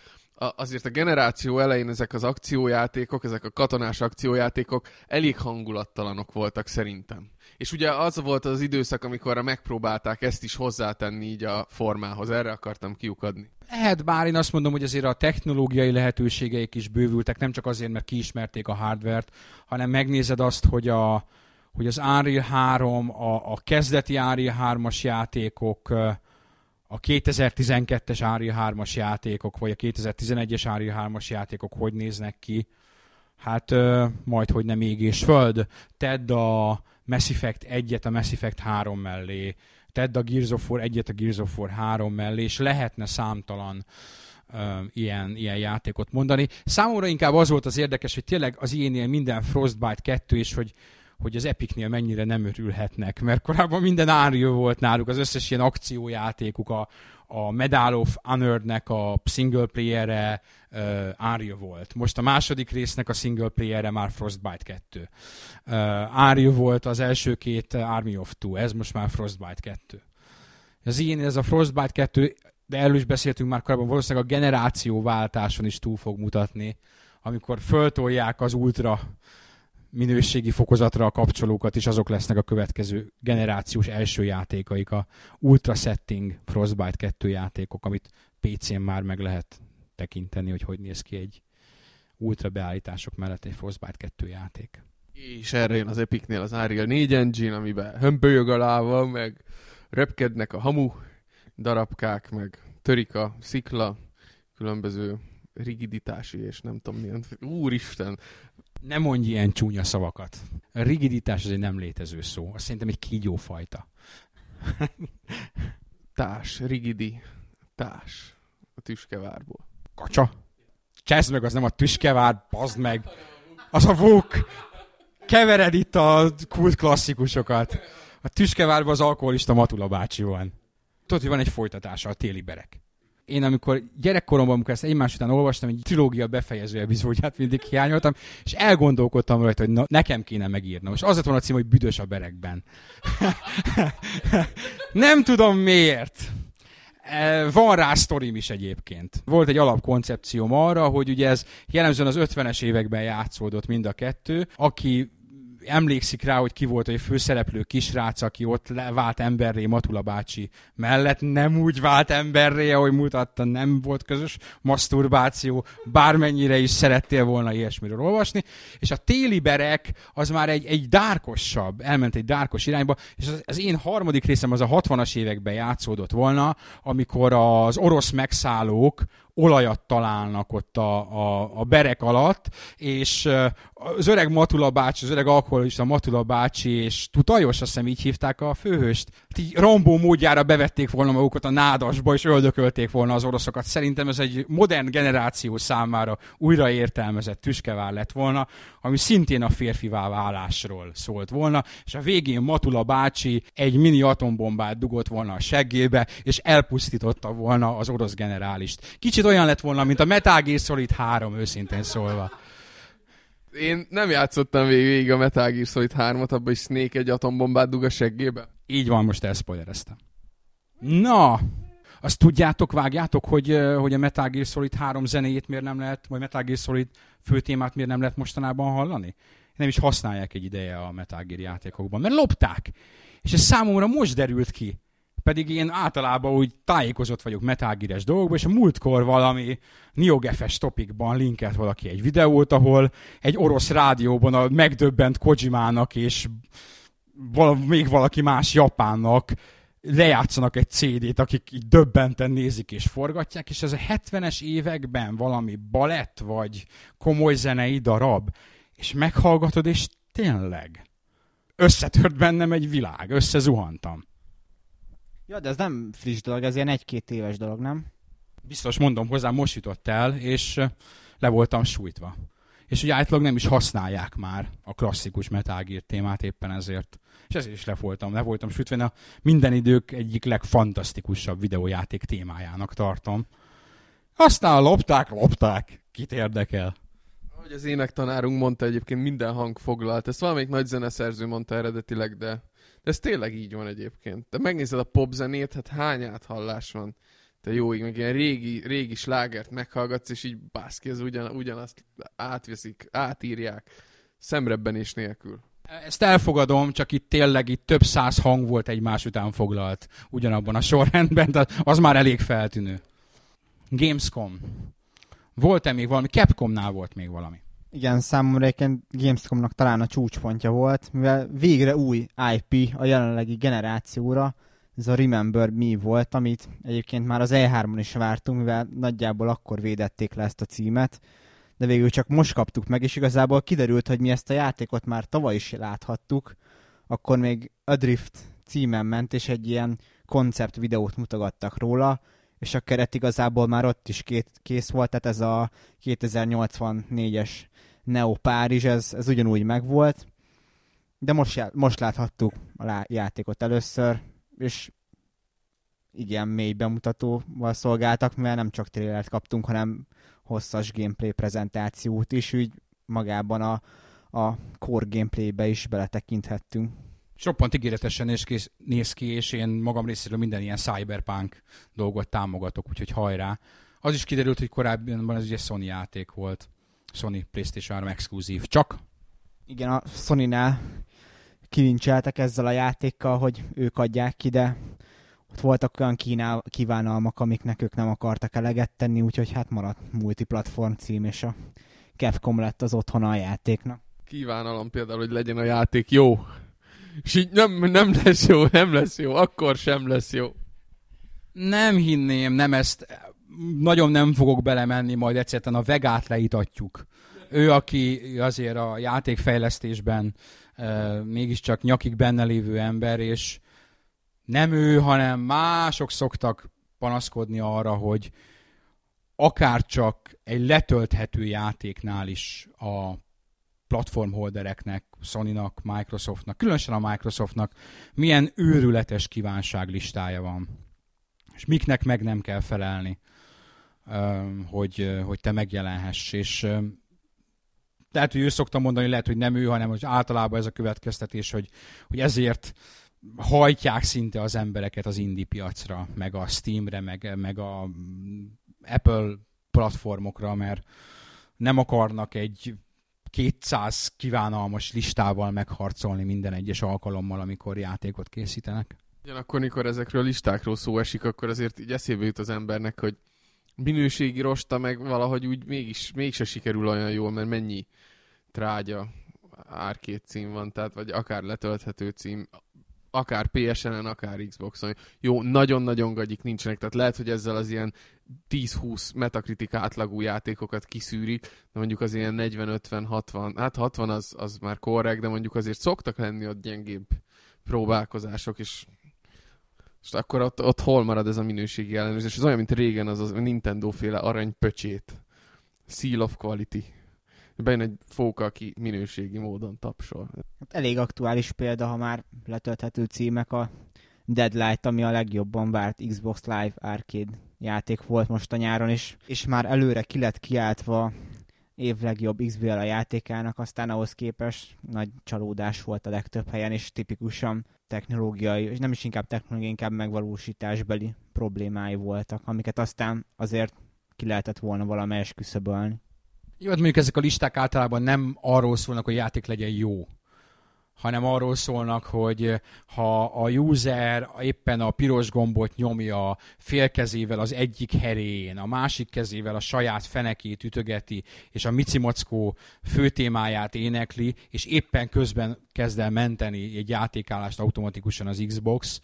azért a generáció elején ezek az akciójátékok, ezek a katonás akciójátékok elég hangulattalanok voltak szerintem. És ugye az volt az időszak, amikor megpróbálták ezt is hozzátenni így a formához. Erre akartam kiukadni. Lehet, bár én azt mondom, hogy azért a technológiai lehetőségeik is bővültek, nem csak azért, mert kiismerték a hardvert, hanem megnézed azt, hogy a, hogy az Unreal 3, a, a kezdeti Unreal 3-as játékok, a 2012-es Unreal 3-as játékok, vagy a 2011-es Unreal 3-as játékok hogy néznek ki. Hát majd, hogy nem ég föld. Tedd a Mass Effect 1-et a Mass Effect 3 mellé, tedd a Gears of War 1-et a Gears of War 3 mellé, és lehetne számtalan ilyen, ilyen játékot mondani. Számomra inkább az volt az érdekes, hogy tényleg az ilyenél minden Frostbite 2, és hogy hogy az Epicnél mennyire nem örülhetnek, mert korábban minden árjó volt náluk, az összes ilyen akciójátékuk, a, a Medal of Honor-nek a single player-e uh, árja volt. Most a második résznek a single player-e már Frostbite 2. Uh, árja volt az első két Army of Two, ez most már Frostbite 2. Az ilyen, ez a Frostbite 2, de erről is beszéltünk már korábban, valószínűleg a generációváltáson is túl fog mutatni, amikor föltolják az ultra minőségi fokozatra a kapcsolókat, és azok lesznek a következő generációs első játékaik, a Ultra Setting Frostbite 2 játékok, amit PC-n már meg lehet tekinteni, hogy hogy néz ki egy ultra beállítások mellett egy Frostbite 2 játék. És erre jön az Epicnél az Unreal 4 engine, amiben hömpölyög a láva, meg repkednek a hamu darabkák, meg törik a szikla, különböző rigiditási és nem tudom milyen. Úristen, ne mondj ilyen csúnya szavakat. A rigiditás az egy nem létező szó. Azt szerintem egy kígyófajta. <laughs> Társ, rigidi, társ. A tüskevárból. Kacsa? Cseszd meg, az nem a tüskevár, bazd meg. Az a vók. Kevered itt a kult klasszikusokat. A tüskevárban az alkoholista Matula bácsi van. Tudod, hogy van egy folytatása, a téli berek én amikor gyerekkoromban, amikor ezt egymás után olvastam, egy trilógia befejező epizódját mindig hiányoltam, és elgondolkodtam rajta, hogy na, nekem kéne megírnom. És az lett volna a cím, hogy Büdös a berekben. <laughs> Nem tudom miért. E, van rá sztorim is egyébként. Volt egy alapkoncepcióm arra, hogy ugye ez jellemzően az 50-es években játszódott mind a kettő. Aki emlékszik rá, hogy ki volt egy főszereplő kisrác, aki ott vált emberré Matula bácsi mellett, nem úgy vált emberré, ahogy mutatta, nem volt közös masturbáció, bármennyire is szerettél volna ilyesmiről olvasni, és a téli berek az már egy, egy dárkosabb, elment egy dárkos irányba, és az, az én harmadik részem az a 60-as években játszódott volna, amikor az orosz megszállók olajat találnak ott a, a, a berek alatt, és az öreg Matula bácsi, az öreg alkoholista Matula bácsi, és Tutajos, azt hiszem így hívták a főhőst, így Rambó módjára bevették volna magukat a nádasba, és öldökölték volna az oroszokat. Szerintem ez egy modern generáció számára újra értelmezett tüskevár lett volna, ami szintén a férfivá válásról szólt volna, és a végén Matula bácsi egy mini atombombát dugott volna a seggébe, és elpusztította volna az orosz generálist. Kicsit olyan lett volna, mint a Metal Gear Solid 3, őszintén szólva. Én nem játszottam végig a Metal Gear Solid 3-at, abban is Snake egy atombombát dug a seggébe. Így van, most elszpoilereztem. Na, azt tudjátok, vágjátok, hogy, hogy a Metal Gear Solid 3 zenéjét miért nem lehet, vagy Metal Gear Solid főtémát miért nem lehet mostanában hallani? Nem is használják egy ideje a Metal Gear játékokban, mert lopták. És ez számomra most derült ki. Pedig én általában úgy tájékozott vagyok Metal Gear-es dolgokban, és a múltkor valami NeoGFS topikban linkelt valaki egy videót, ahol egy orosz rádióban a megdöbbent Kojimának és val- még valaki más japánnak lejátszanak egy CD-t, akik így döbbenten nézik és forgatják, és ez a 70-es években valami balett vagy komoly zenei darab, és meghallgatod, és tényleg összetört bennem egy világ, összezuhantam. Ja, de ez nem friss dolog, ez ilyen egy-két éves dolog, nem? Biztos mondom hozzá, most jutott el, és le voltam sújtva. És ugye átlag nem is használják már a klasszikus Metal Gear témát éppen ezért. És ezért is le voltam, le voltam sütve, a minden idők egyik legfantasztikusabb videójáték témájának tartom. Aztán lopták, lopták. Kit érdekel? Ahogy az énektanárunk mondta egyébként, minden hang foglalt. Ezt valamelyik nagy zeneszerző mondta eredetileg, de, de ez tényleg így van egyébként. De megnézed a popzenét, hát hány áthallás van. Te jó, meg ilyen régi, régi slágert meghallgatsz, és így bászki, ez ugyan, ugyanazt átveszik, átírják, szemrebbenés nélkül. Ezt elfogadom, csak itt tényleg itt több száz hang volt egymás után foglalt ugyanabban a sorrendben, de az már elég feltűnő. Gamescom. Volt-e még valami? Capcomnál volt még valami. Igen, számomra egyébként Gamescomnak talán a csúcspontja volt, mivel végre új IP a jelenlegi generációra, ez a Remember Me volt, amit egyébként már az E3-on is vártunk, mivel nagyjából akkor védették le ezt a címet, de végül csak most kaptuk meg, és igazából kiderült, hogy mi ezt a játékot már tavaly is láthattuk, akkor még Adrift címen ment, és egy ilyen koncept videót mutogattak róla, és a keret igazából már ott is két, kész volt, tehát ez a 2084-es Neo Párizs, ez, ez ugyanúgy megvolt, de most, most láthattuk a játékot először, és igen, mély bemutatóval szolgáltak, mert nem csak trailert kaptunk, hanem hosszas gameplay prezentációt is, úgy magában a, a core gameplaybe is beletekinthettünk. És roppant ígéretesen néz ki, néz ki, és én magam részéről minden ilyen cyberpunk dolgot támogatok, úgyhogy hajrá. Az is kiderült, hogy korábban ez ugye Sony játék volt. Sony PlayStation 3 exkluzív. Csak? Igen, a Sony-nál kilincseltek ezzel a játékkal, hogy ők adják ki, de ott voltak olyan kínál, kívánalmak, amiknek ők nem akartak eleget tenni, úgyhogy hát maradt multiplatform cím, és a Capcom lett az otthona a játéknak. Kívánalom például, hogy legyen a játék jó. És így nem, nem lesz jó, nem lesz jó, akkor sem lesz jó. Nem hinném, nem ezt, nagyon nem fogok belemenni, majd egyszerűen a vegát leítatjuk. Ő, aki azért a játékfejlesztésben uh, mégiscsak nyakig benne lévő ember, és nem ő, hanem mások szoktak panaszkodni arra, hogy akár csak egy letölthető játéknál is a platformholdereknek, Sony-nak, Microsoftnak, különösen a Microsoftnak milyen őrületes kívánság listája van. És miknek meg nem kell felelni, hogy, hogy te megjelenhess. És lehet, hogy ő szokta mondani, lehet, hogy nem ő, hanem hogy általában ez a következtetés, hogy, hogy ezért hajtják szinte az embereket az indie piacra, meg a Steamre, meg, meg a Apple platformokra, mert nem akarnak egy 200 kívánalmas listával megharcolni minden egyes alkalommal, amikor játékot készítenek. Ugyanakkor, amikor ezekről a listákról szó esik, akkor azért így eszébe jut az embernek, hogy minőségi rosta meg valahogy úgy mégis, mégse sikerül olyan jól, mert mennyi trágya árkét cím van, tehát vagy akár letölthető cím, akár PSN-en, akár Xboxon. Jó, nagyon-nagyon gagyik nincsenek, tehát lehet, hogy ezzel az ilyen 10-20 metakritik átlagú játékokat kiszűri, de mondjuk az ilyen 40-50-60, hát 60 az, az már korrekt, de mondjuk azért szoktak lenni ott gyengébb próbálkozások, és és akkor ott, ott hol marad ez a minőségi ellenőrzés? Ez olyan, mint régen az a Nintendo-féle aranypöcsét. Seal of Quality bejön egy fóka, aki minőségi módon tapsol. Hát elég aktuális példa, ha már letölthető címek a Deadlight, ami a legjobban várt Xbox Live Arcade játék volt most a nyáron, és, és már előre ki lett kiáltva év legjobb XBL a játékának, aztán ahhoz képest nagy csalódás volt a legtöbb helyen, és tipikusan technológiai, és nem is inkább technológiai, inkább megvalósításbeli problémái voltak, amiket aztán azért ki lehetett volna valamelyes küszöbölni. Jó, hát mondjuk ezek a listák általában nem arról szólnak, hogy a játék legyen jó, hanem arról szólnak, hogy ha a user éppen a piros gombot nyomja félkezével az egyik herén, a másik kezével a saját fenekét ütögeti, és a Micimackó főtémáját énekli, és éppen közben kezd el menteni egy játékállást automatikusan az Xbox,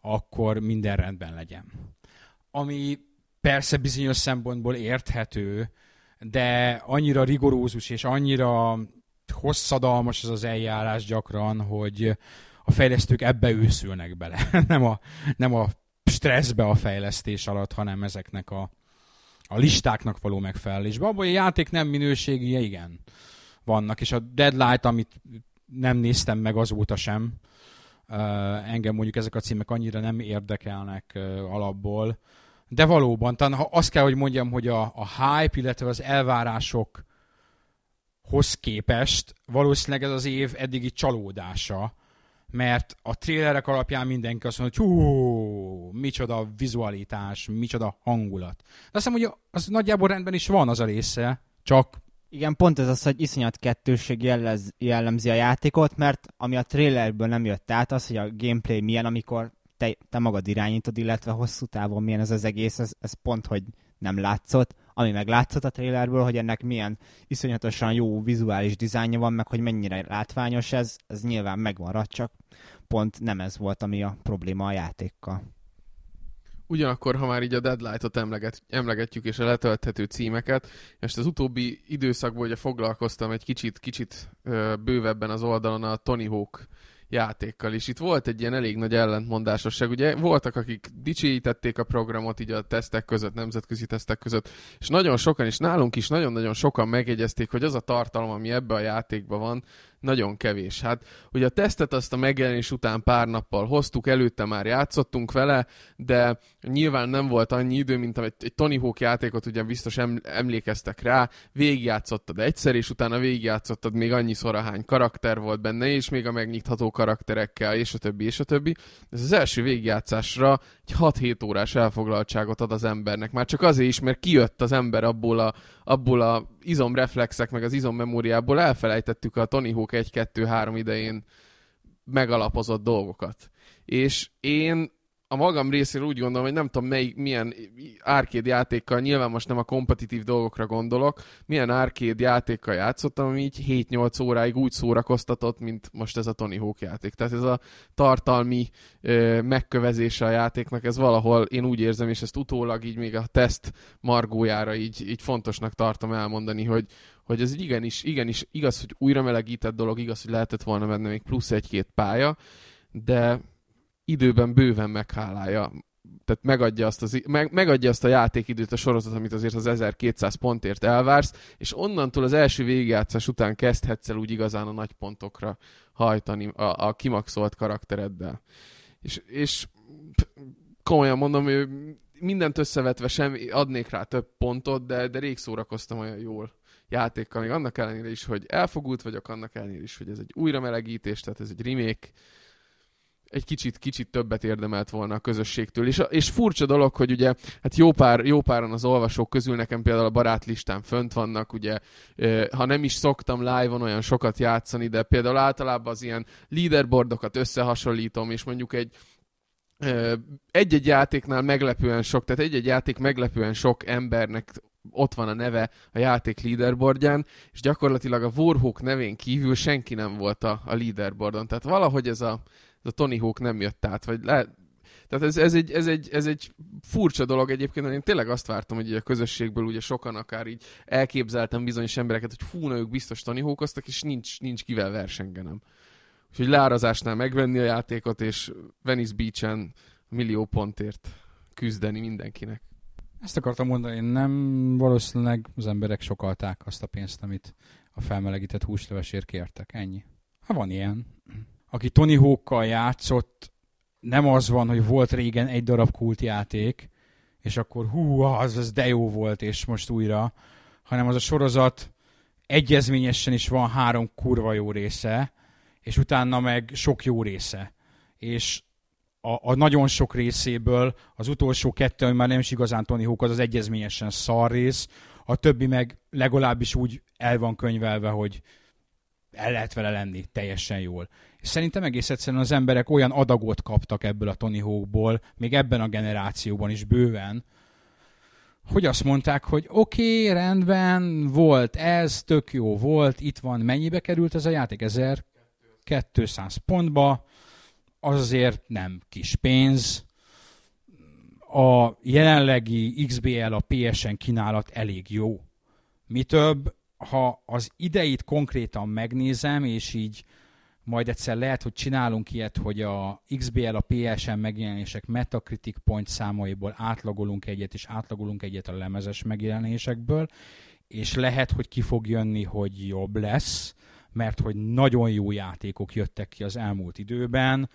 akkor minden rendben legyen. Ami persze bizonyos szempontból érthető, de annyira rigorózus és annyira hosszadalmas ez az eljárás gyakran, hogy a fejlesztők ebbe őszülnek bele. <laughs> nem, a, nem a stresszbe a fejlesztés alatt, hanem ezeknek a, a listáknak való megfelelésbe. Abban a játék nem minőségi, igen, vannak. És a Deadlight, amit nem néztem meg azóta sem, engem mondjuk ezek a címek annyira nem érdekelnek alapból, de valóban, talán azt kell, hogy mondjam, hogy a, a hype, illetve az elvárásokhoz képest valószínűleg ez az év eddigi csalódása, mert a trélerek alapján mindenki azt mondja, hogy hú, micsoda vizualitás, micsoda hangulat. De azt hiszem, hogy az nagyjából rendben is van az a része, csak igen, pont ez az, hogy iszonyat kettősség jellez, jellemzi a játékot, mert ami a trailerből nem jött át, az, hogy a gameplay milyen, amikor te, te magad irányítod, illetve hosszú távon milyen ez az egész, ez, ez pont, hogy nem látszott. ami meg látszott a trailerből, hogy ennek milyen iszonyatosan jó vizuális dizájnja van, meg hogy mennyire látványos ez, ez nyilván megmarad, csak pont nem ez volt, ami a probléma a játékkal. Ugyanakkor, ha már így a Deadlight-ot emleget, emlegetjük és a letölthető címeket, és az utóbbi időszakban ugye foglalkoztam egy kicsit, kicsit ö, bővebben az oldalon a Tony Hawk játékkal is. Itt volt egy ilyen elég nagy ellentmondásosság. Ugye voltak, akik dicsőítették a programot így a tesztek között, nemzetközi tesztek között, és nagyon sokan, és nálunk is nagyon-nagyon sokan megjegyezték, hogy az a tartalom, ami ebbe a játékban van, nagyon kevés. Hát ugye a tesztet azt a megjelenés után pár nappal hoztuk, előtte már játszottunk vele, de nyilván nem volt annyi idő, mint egy, egy Tony Hawk játékot, ugye biztos emlékeztek rá, végigjátszottad egyszer, és utána végigjátszottad még annyiszor, ahány karakter volt benne, és még a megnyitható karakterekkel, és a többi, és a többi. Ez az első végigjátszásra egy 6-7 órás elfoglaltságot ad az embernek. Már csak azért is, mert kijött az ember abból a, abból a izomreflexek, meg az izommemóriából elfelejtettük a Tony Hawk 1-2-3 idején megalapozott dolgokat. És én a magam részéről úgy gondolom, hogy nem tudom melyik, milyen árkéd játékkal, nyilván most nem a kompetitív dolgokra gondolok, milyen árkéd játékkal játszottam, ami így 7-8 óráig úgy szórakoztatott, mint most ez a Tony Hawk játék. Tehát ez a tartalmi ö, megkövezése a játéknak, ez valahol én úgy érzem, és ezt utólag így még a teszt margójára így, így fontosnak tartom elmondani, hogy, hogy ez igenis, igenis igaz, hogy újra melegített dolog, igaz, hogy lehetett volna benne még plusz egy-két pálya, de időben bőven meghálálja tehát megadja azt, az, meg, megadja azt a játékidőt a sorozat, amit azért az 1200 pontért elvársz, és onnantól az első végigjátszás után kezdhetsz el úgy igazán a nagy pontokra hajtani a, a kimaxolt karaktereddel. És, és komolyan mondom, hogy mindent összevetve sem adnék rá több pontot, de, de rég szórakoztam olyan jól játékkal, még annak ellenére is, hogy elfogult vagyok, annak ellenére is, hogy ez egy újra melegítés, tehát ez egy remake, egy kicsit, kicsit többet érdemelt volna a közösségtől. És, és furcsa dolog, hogy ugye, hát jó, pár, jó páran az olvasók közül nekem például a barátlistán fönt vannak, ugye, ha nem is szoktam live-on olyan sokat játszani, de például általában az ilyen leaderboardokat összehasonlítom, és mondjuk egy egy-egy játéknál meglepően sok, tehát egy-egy játék meglepően sok embernek ott van a neve a játék leaderboardján, és gyakorlatilag a Warhawk nevén kívül senki nem volt a, a leaderboardon. Tehát valahogy ez a, ez a Tony Hawk nem jött át, vagy le, tehát ez, ez, egy, ez, egy, ez egy furcsa dolog egyébként, én tényleg azt vártam, hogy a közösségből ugye sokan akár így elképzeltem bizonyos embereket, hogy fú, ők biztos Tony Hawkoztak, és nincs, nincs kivel versengenem. Úgyhogy leárazásnál megvenni a játékot, és Venice Beach-en millió pontért küzdeni mindenkinek. Ezt akartam mondani, nem valószínűleg az emberek sokalták azt a pénzt, amit a felmelegített húslevesért kértek. Ennyi. Ha van ilyen aki Tony Hawkkal játszott, nem az van, hogy volt régen egy darab kultjáték, és akkor hú, az, az de jó volt, és most újra, hanem az a sorozat egyezményesen is van három kurva jó része, és utána meg sok jó része. És a, a nagyon sok részéből az utolsó kettő, ami már nem is igazán Tony Hawk, az az egyezményesen szar rész, a többi meg legalábbis úgy el van könyvelve, hogy el lehet vele lenni teljesen jól. És szerintem egész egyszerűen az emberek olyan adagot kaptak ebből a Tony Hawkból, még ebben a generációban is bőven, hogy azt mondták, hogy oké, okay, rendben, volt ez, tök jó volt, itt van, mennyibe került ez a játék? 1200 pontba, az azért nem kis pénz. A jelenlegi XBL, a PSN kínálat elég jó. Mi több, ha az ideit konkrétan megnézem, és így majd egyszer lehet, hogy csinálunk ilyet, hogy a XBL, a PSN megjelenések Metacritic point számaiból átlagolunk egyet, és átlagolunk egyet a lemezes megjelenésekből, és lehet, hogy ki fog jönni, hogy jobb lesz, mert hogy nagyon jó játékok jöttek ki az elmúlt időben,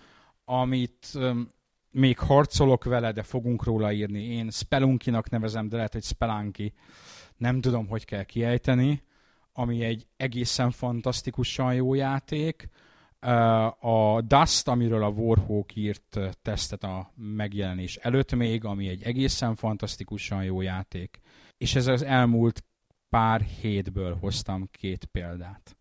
amit um, még harcolok vele, de fogunk róla írni. Én Spelunkinak nevezem, de lehet, hogy Spelunky. Nem tudom, hogy kell kiejteni ami egy egészen fantasztikusan jó játék. A Dust, amiről a Warhawk írt tesztet a megjelenés előtt még, ami egy egészen fantasztikusan jó játék. És ez az elmúlt pár hétből hoztam két példát.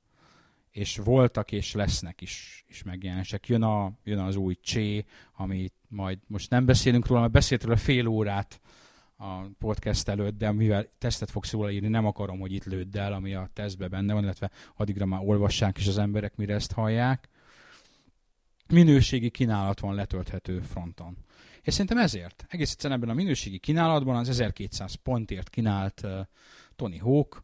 És voltak és lesznek is, is megjelenések. Jön, a, jön az új Csé, ami majd most nem beszélünk róla, mert beszélt róla fél órát a podcast előtt, de mivel tesztet fogsz róla írni, nem akarom, hogy itt lődd el, ami a tesztben benne van, illetve addigra már olvassák is az emberek, mire ezt hallják. Minőségi kínálat van letölthető fronton. És szerintem ezért, egész egyszerűen ebben a minőségi kínálatban az 1200 pontért kínált uh, Tony Hawk,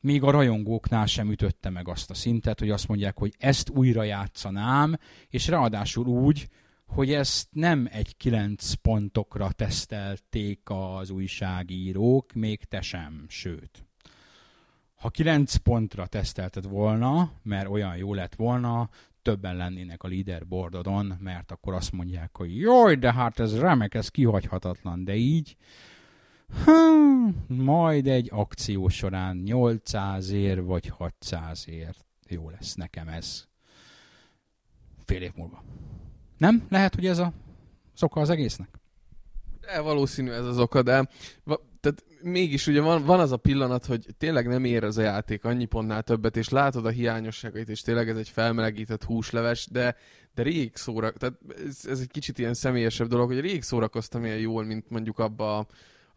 még a rajongóknál sem ütötte meg azt a szintet, hogy azt mondják, hogy ezt újra játszanám, és ráadásul úgy, hogy ezt nem egy 9 pontokra tesztelték az újságírók, még te sem, sőt. Ha 9 pontra tesztelted volna, mert olyan jó lett volna, többen lennének a leaderboardodon, mert akkor azt mondják, hogy jaj, de hát ez remek, ez kihagyhatatlan, de így Hmm, majd egy akció során 800 ér vagy 600 ér. Jó lesz nekem ez. Fél év múlva. Nem? Lehet, hogy ez a az oka az egésznek? De valószínű ez az oka, de tehát mégis ugye van, van az a pillanat, hogy tényleg nem ér az a játék annyi pontnál többet, és látod a hiányosságait, és tényleg ez egy felmelegített húsleves, de, de rég szóra, tehát ez, ez egy kicsit ilyen személyesebb dolog, hogy rég szórakoztam ilyen jól, mint mondjuk abba a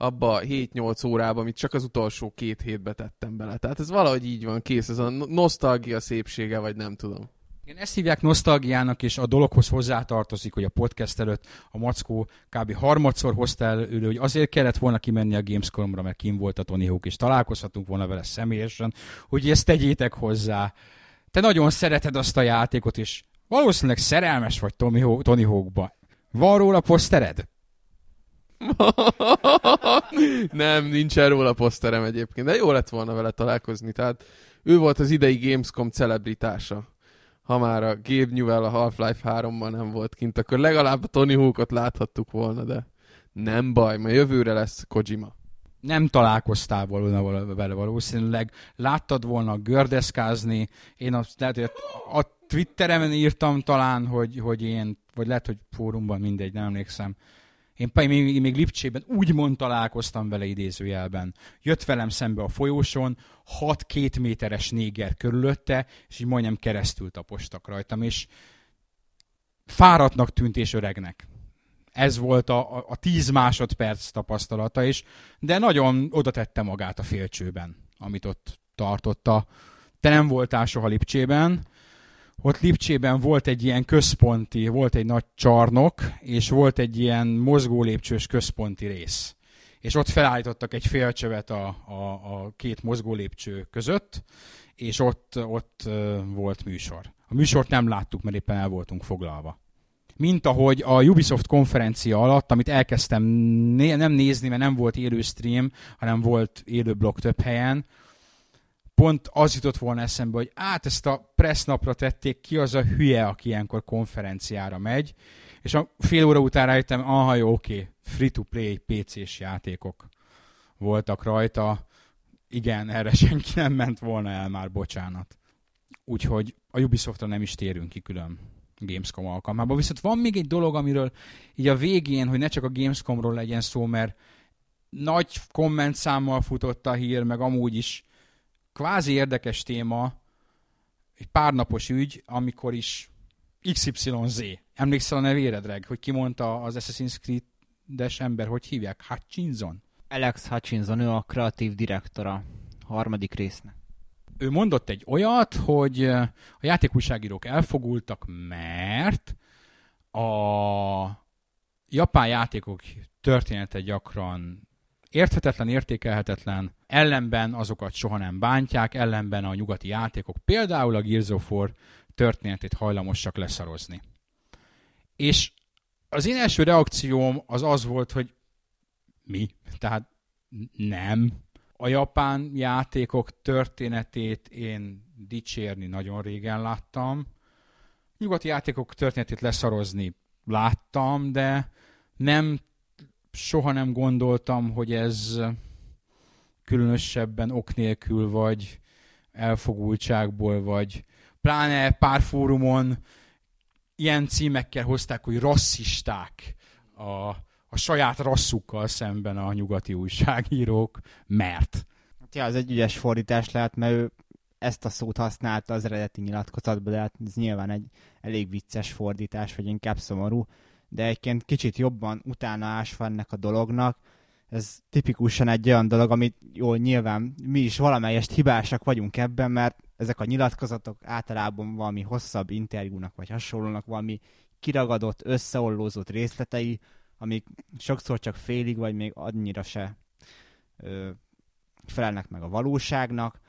abba 7-8 órába, amit csak az utolsó két hétbe tettem bele. Tehát ez valahogy így van, kész, ez a nosztalgia szépsége, vagy nem tudom. Igen, ezt hívják nosztalgiának, és a dologhoz hozzátartozik, hogy a podcast előtt a Mackó kb. harmadszor hozta elő, hogy azért kellett volna kimenni a Gamescomra, mert kim volt a Tony Hawk, és találkozhatunk volna vele személyesen, hogy ezt tegyétek hozzá. Te nagyon szereted azt a játékot, és valószínűleg szerelmes vagy Tony Hawkba. Van róla posztered? <laughs> nem, nincs erről a poszterem egyébként, de jó lett volna vele találkozni. Tehát ő volt az idei Gamescom celebritása. Ha már a Gabe Newell a Half-Life 3-ban nem volt kint, akkor legalább a Tony Hawkot láthattuk volna, de nem baj, mert jövőre lesz Kojima. Nem találkoztál volna vele valószínűleg, láttad volna gördeszkázni, én azt lehet, hogy a Twitteremen írtam talán, hogy, hogy én, vagy lehet, hogy fórumban mindegy, nem emlékszem, én még, még Lipcsében úgymond találkoztam vele idézőjelben. Jött velem szembe a folyóson, hat két méteres néger körülötte, és így majdnem keresztül tapostak rajtam, és fáradtnak tűnt és öregnek. Ez volt a, a, a tíz másodperc tapasztalata is, de nagyon oda tette magát a félcsőben, amit ott tartotta. Te nem voltál soha Lipcsében, ott Lipcsében volt egy ilyen központi, volt egy nagy csarnok, és volt egy ilyen mozgó lépcsős központi rész. És ott felállítottak egy félcsövet a, a, a két mozgó lépcső között, és ott, ott volt műsor. A műsort nem láttuk, mert éppen el voltunk foglalva. Mint ahogy a Ubisoft konferencia alatt, amit elkezdtem né- nem nézni, mert nem volt élő stream, hanem volt élő blog több helyen, pont az jutott volna eszembe, hogy át ezt a press napra tették, ki az a hülye, aki ilyenkor konferenciára megy, és a fél óra után rájöttem, aha, jó, oké, okay, free-to-play PC-s játékok voltak rajta. Igen, erre senki nem ment volna el már, bocsánat. Úgyhogy a Ubisoftra nem is térünk ki külön Gamescom alkalmában. Viszont van még egy dolog, amiről így a végén, hogy ne csak a Gamescomról legyen szó, mert nagy kommentszámmal futott a hír, meg amúgy is kvázi érdekes téma, egy párnapos ügy, amikor is XYZ. Emlékszel a nevére, Dreg, hogy ki mondta az Assassin's Creed-es ember, hogy hívják? Hutchinson? Alex Hutchinson, ő a kreatív direktora harmadik résznek. Ő mondott egy olyat, hogy a játékújságírók elfogultak, mert a japán játékok története gyakran érthetetlen, értékelhetetlen, ellenben azokat soha nem bántják, ellenben a nyugati játékok, például a Gears of War történetét hajlamosak leszarozni. És az én első reakcióm az az volt, hogy mi? Tehát nem. A japán játékok történetét én dicsérni nagyon régen láttam. Nyugati játékok történetét leszarozni láttam, de nem soha nem gondoltam, hogy ez különösebben ok nélkül, vagy elfogultságból, vagy pláne pár fórumon ilyen címekkel hozták, hogy rasszisták a, a saját rasszukkal szemben a nyugati újságírók, mert. Hát ja, ez egy ügyes fordítás lehet, mert ő ezt a szót használta az eredeti nyilatkozatban, de hát ez nyilván egy elég vicces fordítás, vagy inkább szomorú de egyébként kicsit jobban utána ásva ennek a dolognak, ez tipikusan egy olyan dolog, amit jó, nyilván mi is valamelyest hibásak vagyunk ebben, mert ezek a nyilatkozatok általában valami hosszabb interjúnak vagy hasonlónak valami kiragadott, összeollózott részletei, amik sokszor csak félig, vagy még annyira se ö, felelnek meg a valóságnak.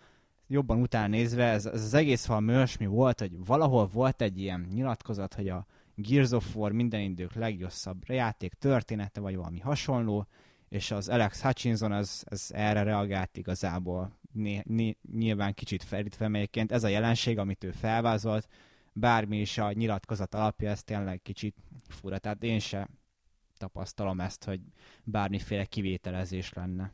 Jobban utána nézve, ez, ez az egész valami olyasmi volt, hogy valahol volt egy ilyen nyilatkozat, hogy a Gears of War minden idők legjobb játék története, vagy valami hasonló, és az Alex Hutchinson az, az erre reagált igazából né, né, nyilván kicsit felítve, melyeként ez a jelenség, amit ő felvázolt, bármi is a nyilatkozat alapja, ez tényleg kicsit fura. Tehát én se tapasztalom ezt, hogy bármiféle kivételezés lenne.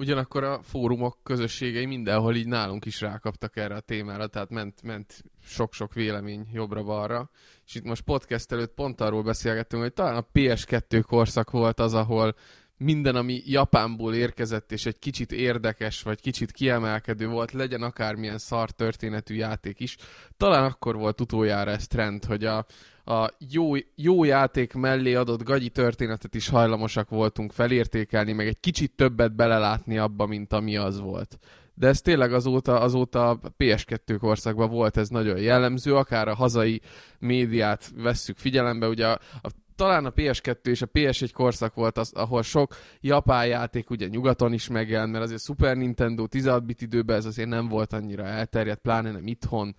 Ugyanakkor a fórumok közösségei mindenhol így nálunk is rákaptak erre a témára, tehát ment, ment sok-sok vélemény jobbra-balra. És itt most podcast előtt pont arról beszélgettünk, hogy talán a PS2 korszak volt az, ahol minden, ami Japánból érkezett, és egy kicsit érdekes, vagy kicsit kiemelkedő volt, legyen akármilyen szar történetű játék is, talán akkor volt utoljára ez trend, hogy a, a jó, jó játék mellé adott gagyi történetet is hajlamosak voltunk felértékelni, meg egy kicsit többet belelátni abba, mint ami az volt. De ez tényleg azóta, azóta a PS2 korszakban volt ez nagyon jellemző, akár a hazai médiát vesszük figyelembe, ugye a, a talán a PS2 és a PS1 korszak volt az, ahol sok japán játék ugye nyugaton is megjelent, mert azért Super Nintendo 16 bit időben ez azért nem volt annyira elterjedt, pláne nem itthon.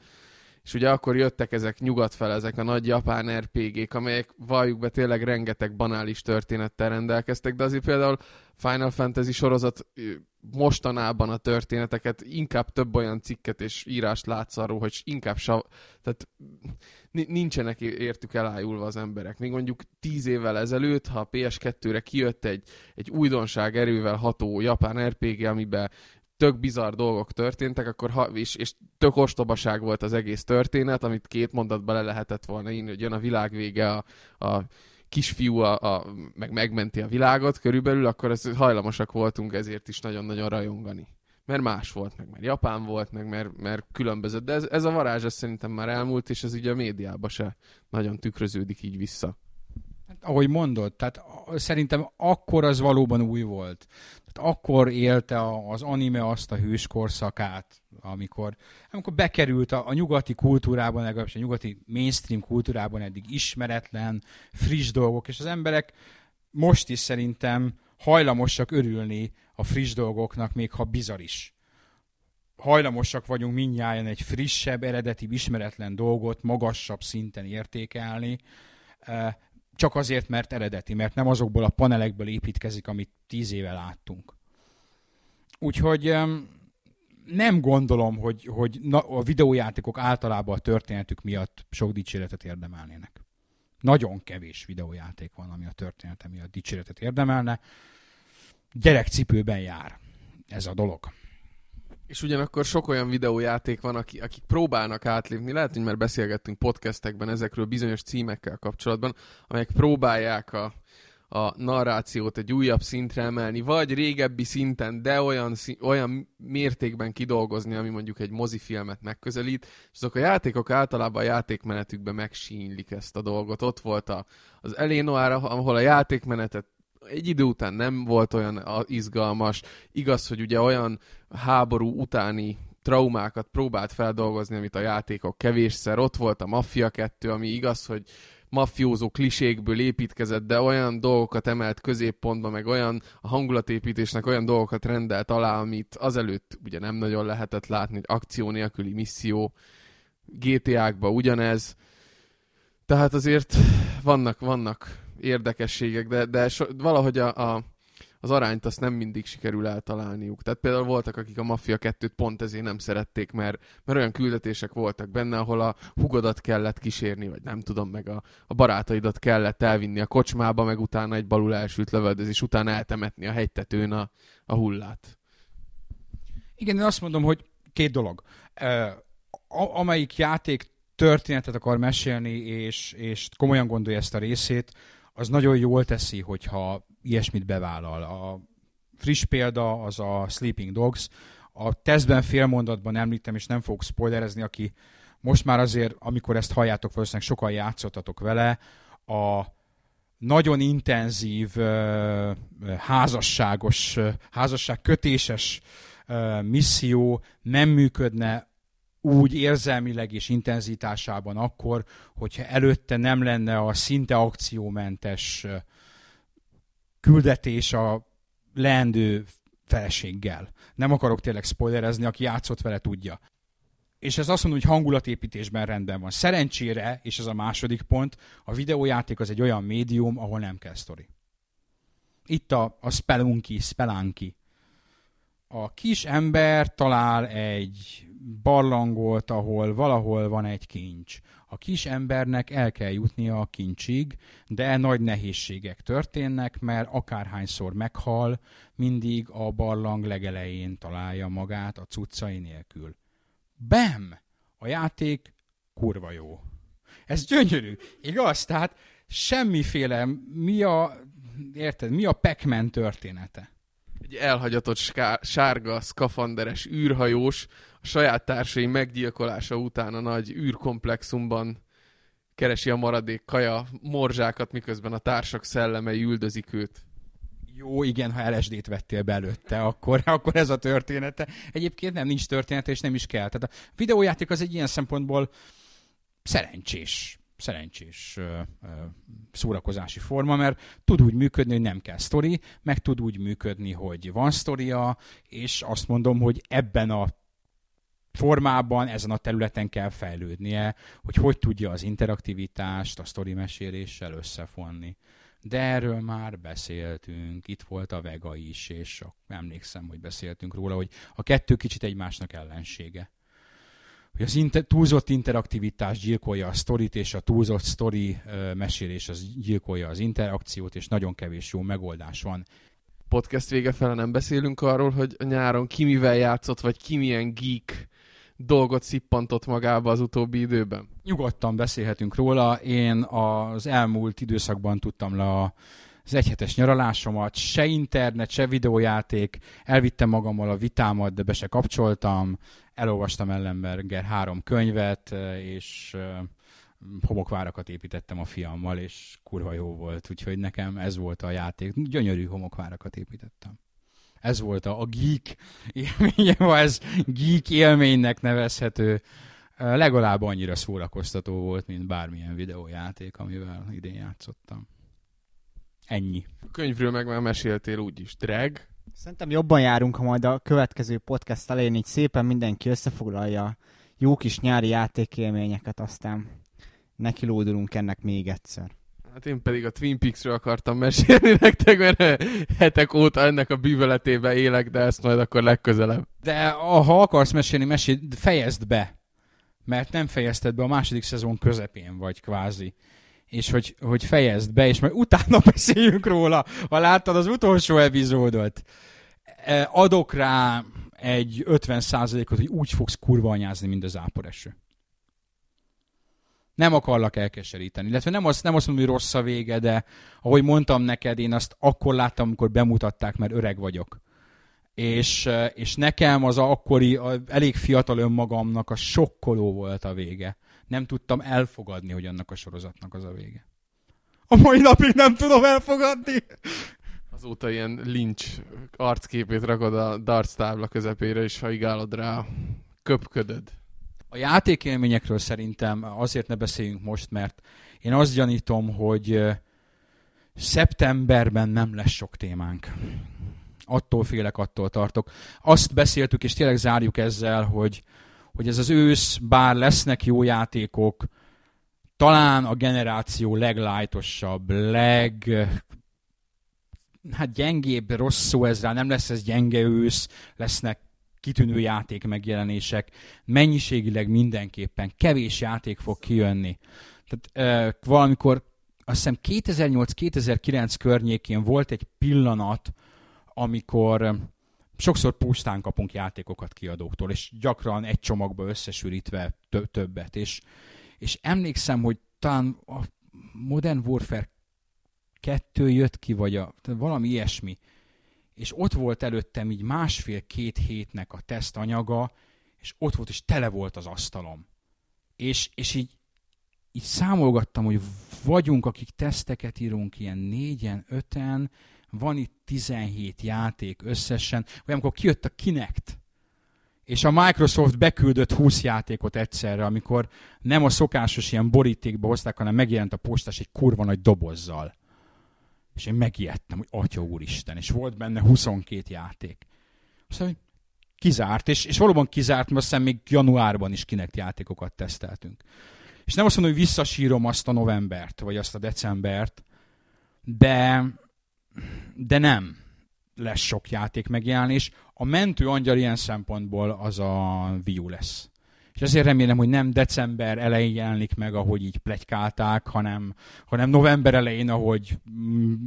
És ugye akkor jöttek ezek nyugat fel, ezek a nagy japán RPG-k, amelyek valljuk be tényleg rengeteg banális történettel rendelkeztek, de azért például Final Fantasy sorozat mostanában a történeteket, inkább több olyan cikket és írást látsz arról, hogy inkább sav... tehát nincsenek értük elájulva az emberek. Még mondjuk tíz évvel ezelőtt, ha a PS2-re kijött egy, egy újdonság erővel ható japán RPG, amiben tök bizarr dolgok történtek, akkor ha, és, és tök ostobaság volt az egész történet, amit két mondatba le lehetett volna írni, hogy jön a világ vége, a, a kisfiú a, a, meg megmenti a világot körülbelül, akkor ez hajlamosak voltunk ezért is nagyon-nagyon rajongani. Mert más volt, meg mert Japán volt, meg mert, mert különbözött. De ez, ez a varázs szerintem már elmúlt, és ez ugye a médiában se nagyon tükröződik így vissza. Hát, ahogy mondod, tehát szerintem akkor az valóban új volt. Tehát akkor élte az anime azt a hőskorszakát, amikor, amikor bekerült a, a nyugati kultúrában, legalábbis a nyugati mainstream kultúrában eddig ismeretlen, friss dolgok, és az emberek most is szerintem hajlamosak örülni a friss dolgoknak, még ha bizar is. Hajlamosak vagyunk mindnyáján egy frissebb, eredeti, ismeretlen dolgot magasabb szinten értékelni, eh, csak azért, mert eredeti, mert nem azokból a panelekből építkezik, amit tíz éve láttunk. Úgyhogy nem gondolom, hogy, hogy a videójátékok általában a történetük miatt sok dicséretet érdemelnének. Nagyon kevés videójáték van, ami a története miatt dicséretet érdemelne. Gyerekcipőben jár ez a dolog. És ugyanakkor sok olyan videójáték van, akik, akik próbálnak átlépni, lehet, hogy már beszélgettünk podcastekben ezekről bizonyos címekkel kapcsolatban, amelyek próbálják a, a narrációt egy újabb szintre emelni, vagy régebbi szinten, de olyan, olyan mértékben kidolgozni, ami mondjuk egy mozifilmet megközelít, és azok a játékok általában a játékmenetükben megsínylik ezt a dolgot. Ott volt a, az Elénoára, ahol a játékmenetet egy idő után nem volt olyan izgalmas. Igaz, hogy ugye olyan háború utáni traumákat próbált feldolgozni, amit a játékok kevésszer. Ott volt a Mafia 2, ami igaz, hogy mafiózó klisékből építkezett, de olyan dolgokat emelt középpontba, meg olyan a hangulatépítésnek olyan dolgokat rendelt alá, amit azelőtt ugye nem nagyon lehetett látni, hogy akció nélküli misszió, GTA-kba ugyanez. Tehát azért vannak, vannak érdekességek, de, de so, valahogy a, a, az arányt azt nem mindig sikerül eltalálniuk. Tehát például voltak, akik a Mafia 2-t pont ezért nem szerették, mert, mert olyan küldetések voltak benne, ahol a hugodat kellett kísérni, vagy nem tudom, meg a, a barátaidat kellett elvinni a kocsmába, meg utána egy balul elsült lövöldözés, utána eltemetni a hegytetőn a, a hullát. Igen, én azt mondom, hogy két dolog. A, amelyik játék történetet akar mesélni, és, és komolyan gondolja ezt a részét, az nagyon jól teszi, hogyha ilyesmit bevállal. A friss példa az a Sleeping Dogs. A tesztben fél mondatban említem, és nem fogok spoilerezni, aki most már azért, amikor ezt halljátok, valószínűleg sokan játszottatok vele, a nagyon intenzív, házasságos, házasságkötéses misszió nem működne úgy érzelmileg és intenzitásában akkor, hogyha előtte nem lenne a szinte akciómentes küldetés a leendő feleséggel. Nem akarok tényleg spoilerezni, aki játszott vele tudja. És ez azt mondom, hogy hangulatépítésben rendben van. Szerencsére, és ez a második pont, a videójáték az egy olyan médium, ahol nem kell sztori. Itt a, a Spelunky, Spelunky. A kis ember talál egy barlangot, ahol valahol van egy kincs. A kis embernek el kell jutnia a kincsig, de nagy nehézségek történnek, mert akárhányszor meghal, mindig a barlang legelején találja magát a cuccai nélkül. Bem! A játék kurva jó. Ez gyönyörű, igaz? Tehát semmiféle, mi a, érted, mi a pac története? Egy elhagyatott sárga, szkafanderes űrhajós a saját társai meggyilkolása után a nagy űrkomplexumban keresi a maradék kaja morzsákat, miközben a társak szellemei üldözik őt. Jó, igen, ha LSD-t vettél belőtte, akkor, <laughs> akkor ez a története. Egyébként nem, nincs története, és nem is kell. Tehát a videójáték az egy ilyen szempontból szerencsés szerencsés ö, ö, szórakozási forma, mert tud úgy működni, hogy nem kell sztori, meg tud úgy működni, hogy van sztoria, és azt mondom, hogy ebben a formában, ezen a területen kell fejlődnie, hogy hogy tudja az interaktivitást a sztori meséléssel összefonni. De erről már beszéltünk, itt volt a Vega is, és emlékszem, hogy beszéltünk róla, hogy a kettő kicsit egymásnak ellensége. Hogy az inter- túlzott interaktivitás gyilkolja a sztorit, és a túlzott sztori mesélés az gyilkolja az interakciót, és nagyon kevés jó megoldás van podcast vége fele nem beszélünk arról, hogy a nyáron ki mivel játszott, vagy ki milyen geek dolgot szippantott magába az utóbbi időben? Nyugodtan beszélhetünk róla. Én az elmúlt időszakban tudtam le a az egyhetes nyaralásomat, se internet, se videójáték, elvittem magammal a vitámat, de be se kapcsoltam, elolvastam Ellenberger három könyvet, és homokvárakat építettem a fiammal, és kurva jó volt, úgyhogy nekem ez volt a játék. Gyönyörű homokvárakat építettem ez volt a, a geek élménye, ha ez geek élménynek nevezhető. Legalább annyira szórakoztató volt, mint bármilyen videójáték, amivel idén játszottam. Ennyi. A könyvről meg már meséltél úgyis. Drag? Szerintem jobban járunk, ha majd a következő podcast elején így szépen mindenki összefoglalja jó kis nyári játékélményeket, aztán nekilódulunk ennek még egyszer. Hát én pedig a Twin Peaks-ről akartam mesélni <laughs> nektek, mert hetek óta ennek a bűveletébe élek, de ezt majd akkor legközelebb. De ha akarsz mesélni, mesélj, fejezd be. Mert nem fejezted be, a második szezon közepén vagy kvázi. És hogy, hogy fejezd be, és majd utána <laughs> beszéljünk róla, ha láttad az utolsó epizódot. E, adok rá egy 50%-ot, hogy úgy fogsz kurva anyázni, mint az áporeső nem akarlak elkeseríteni. Illetve nem azt, nem azt mondom, hogy rossz a vége, de ahogy mondtam neked, én azt akkor láttam, amikor bemutatták, mert öreg vagyok. És, és nekem az akkori, elég fiatal önmagamnak a sokkoló volt a vége. Nem tudtam elfogadni, hogy annak a sorozatnak az a vége. A mai napig nem tudom elfogadni. Azóta ilyen lincs arcképét rakod a darts tábla közepére, és haigálod rá, köpködöd. A játékélményekről szerintem azért ne beszéljünk most, mert én azt gyanítom, hogy szeptemberben nem lesz sok témánk. Attól félek, attól tartok. Azt beszéltük, és tényleg zárjuk ezzel, hogy, hogy ez az ősz, bár lesznek jó játékok, talán a generáció leglájtosabb, leg hát gyengébb, rossz szó ezzel, nem lesz ez gyenge ősz, lesznek kitűnő játék megjelenések, mennyiségileg mindenképpen kevés játék fog kijönni. Tehát uh, valamikor azt hiszem 2008-2009 környékén volt egy pillanat, amikor sokszor pusztán kapunk játékokat kiadóktól, és gyakran egy csomagba összesűrítve többet. És, és emlékszem, hogy talán a Modern Warfare 2 jött ki, vagy a, valami ilyesmi, és ott volt előttem így másfél-két hétnek a tesztanyaga, és ott volt, és tele volt az asztalom. És, és így így számolgattam, hogy vagyunk, akik teszteket írunk ilyen négyen, öten, van itt 17 játék összesen, vagy amikor kijött a Kinect, és a Microsoft beküldött 20 játékot egyszerre, amikor nem a szokásos ilyen borítékba hozták, hanem megjelent a postás egy kurva nagy dobozzal. És én megijedtem, hogy atya úristen, és volt benne 22 játék. Aztán, hogy kizárt, és, és valóban kizárt, mert aztán még januárban is kinek játékokat teszteltünk. És nem azt mondom, hogy visszasírom azt a novembert, vagy azt a decembert, de, de nem lesz sok játék megjelenés. A mentő angyal ilyen szempontból az a Wii lesz. És ezért remélem, hogy nem december elején jelenik meg, ahogy így plegykálták, hanem, hanem november elején, ahogy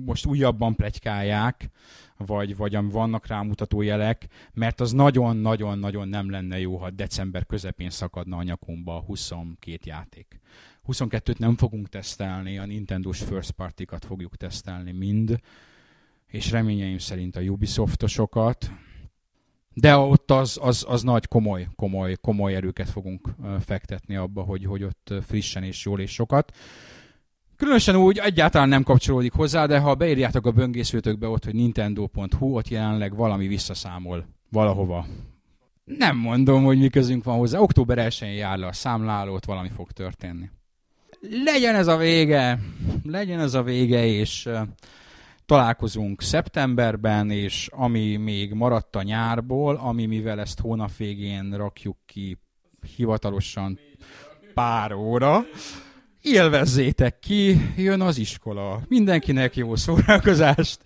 most újabban plegykálják, vagy, vagy vannak rámutató jelek, mert az nagyon-nagyon-nagyon nem lenne jó, ha december közepén szakadna a nyakunkba 22 játék. 22-t nem fogunk tesztelni, a Nintendo-s first party-kat fogjuk tesztelni mind, és reményeim szerint a Ubisoftosokat, de ott az, az, az nagy komoly, komoly, komoly erőket fogunk fektetni abba, hogy, hogy ott frissen és jól és sokat. Különösen úgy egyáltalán nem kapcsolódik hozzá, de ha beírjátok a böngészőtökbe ott, hogy nintendo.hu, ott jelenleg valami visszaszámol valahova. Nem mondom, hogy mi közünk van hozzá. Október 1 jár le a számlálót, valami fog történni. Legyen ez a vége, legyen ez a vége, és találkozunk szeptemberben, és ami még maradt a nyárból, ami mivel ezt hónap végén rakjuk ki hivatalosan pár óra, élvezzétek ki, jön az iskola. Mindenkinek jó szórakozást.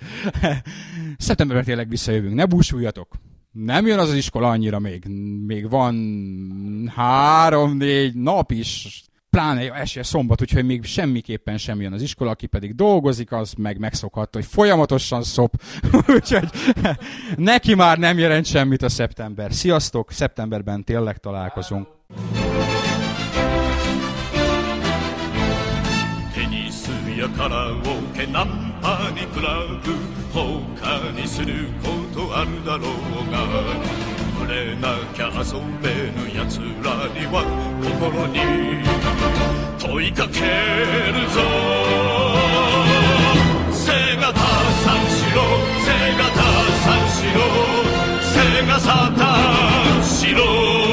<laughs> Szeptemberben tényleg visszajövünk, ne búsuljatok. Nem jön az az iskola annyira még. Még van három-négy nap is, pláne esély szombat, úgyhogy még semmiképpen sem jön az iskola, aki pedig dolgozik, az meg megszokhatta, hogy folyamatosan szop, <laughs> úgyhogy neki már nem jelent semmit a szeptember. Sziasztok, szeptemberben tényleg találkozunk. やからをけナンパに食らう他にすることあるだろうが触 れなきゃ遊べぬ奴らには心に問いかけるぞ。背がたさんしろ背がたさんしろ背がさたんしろ。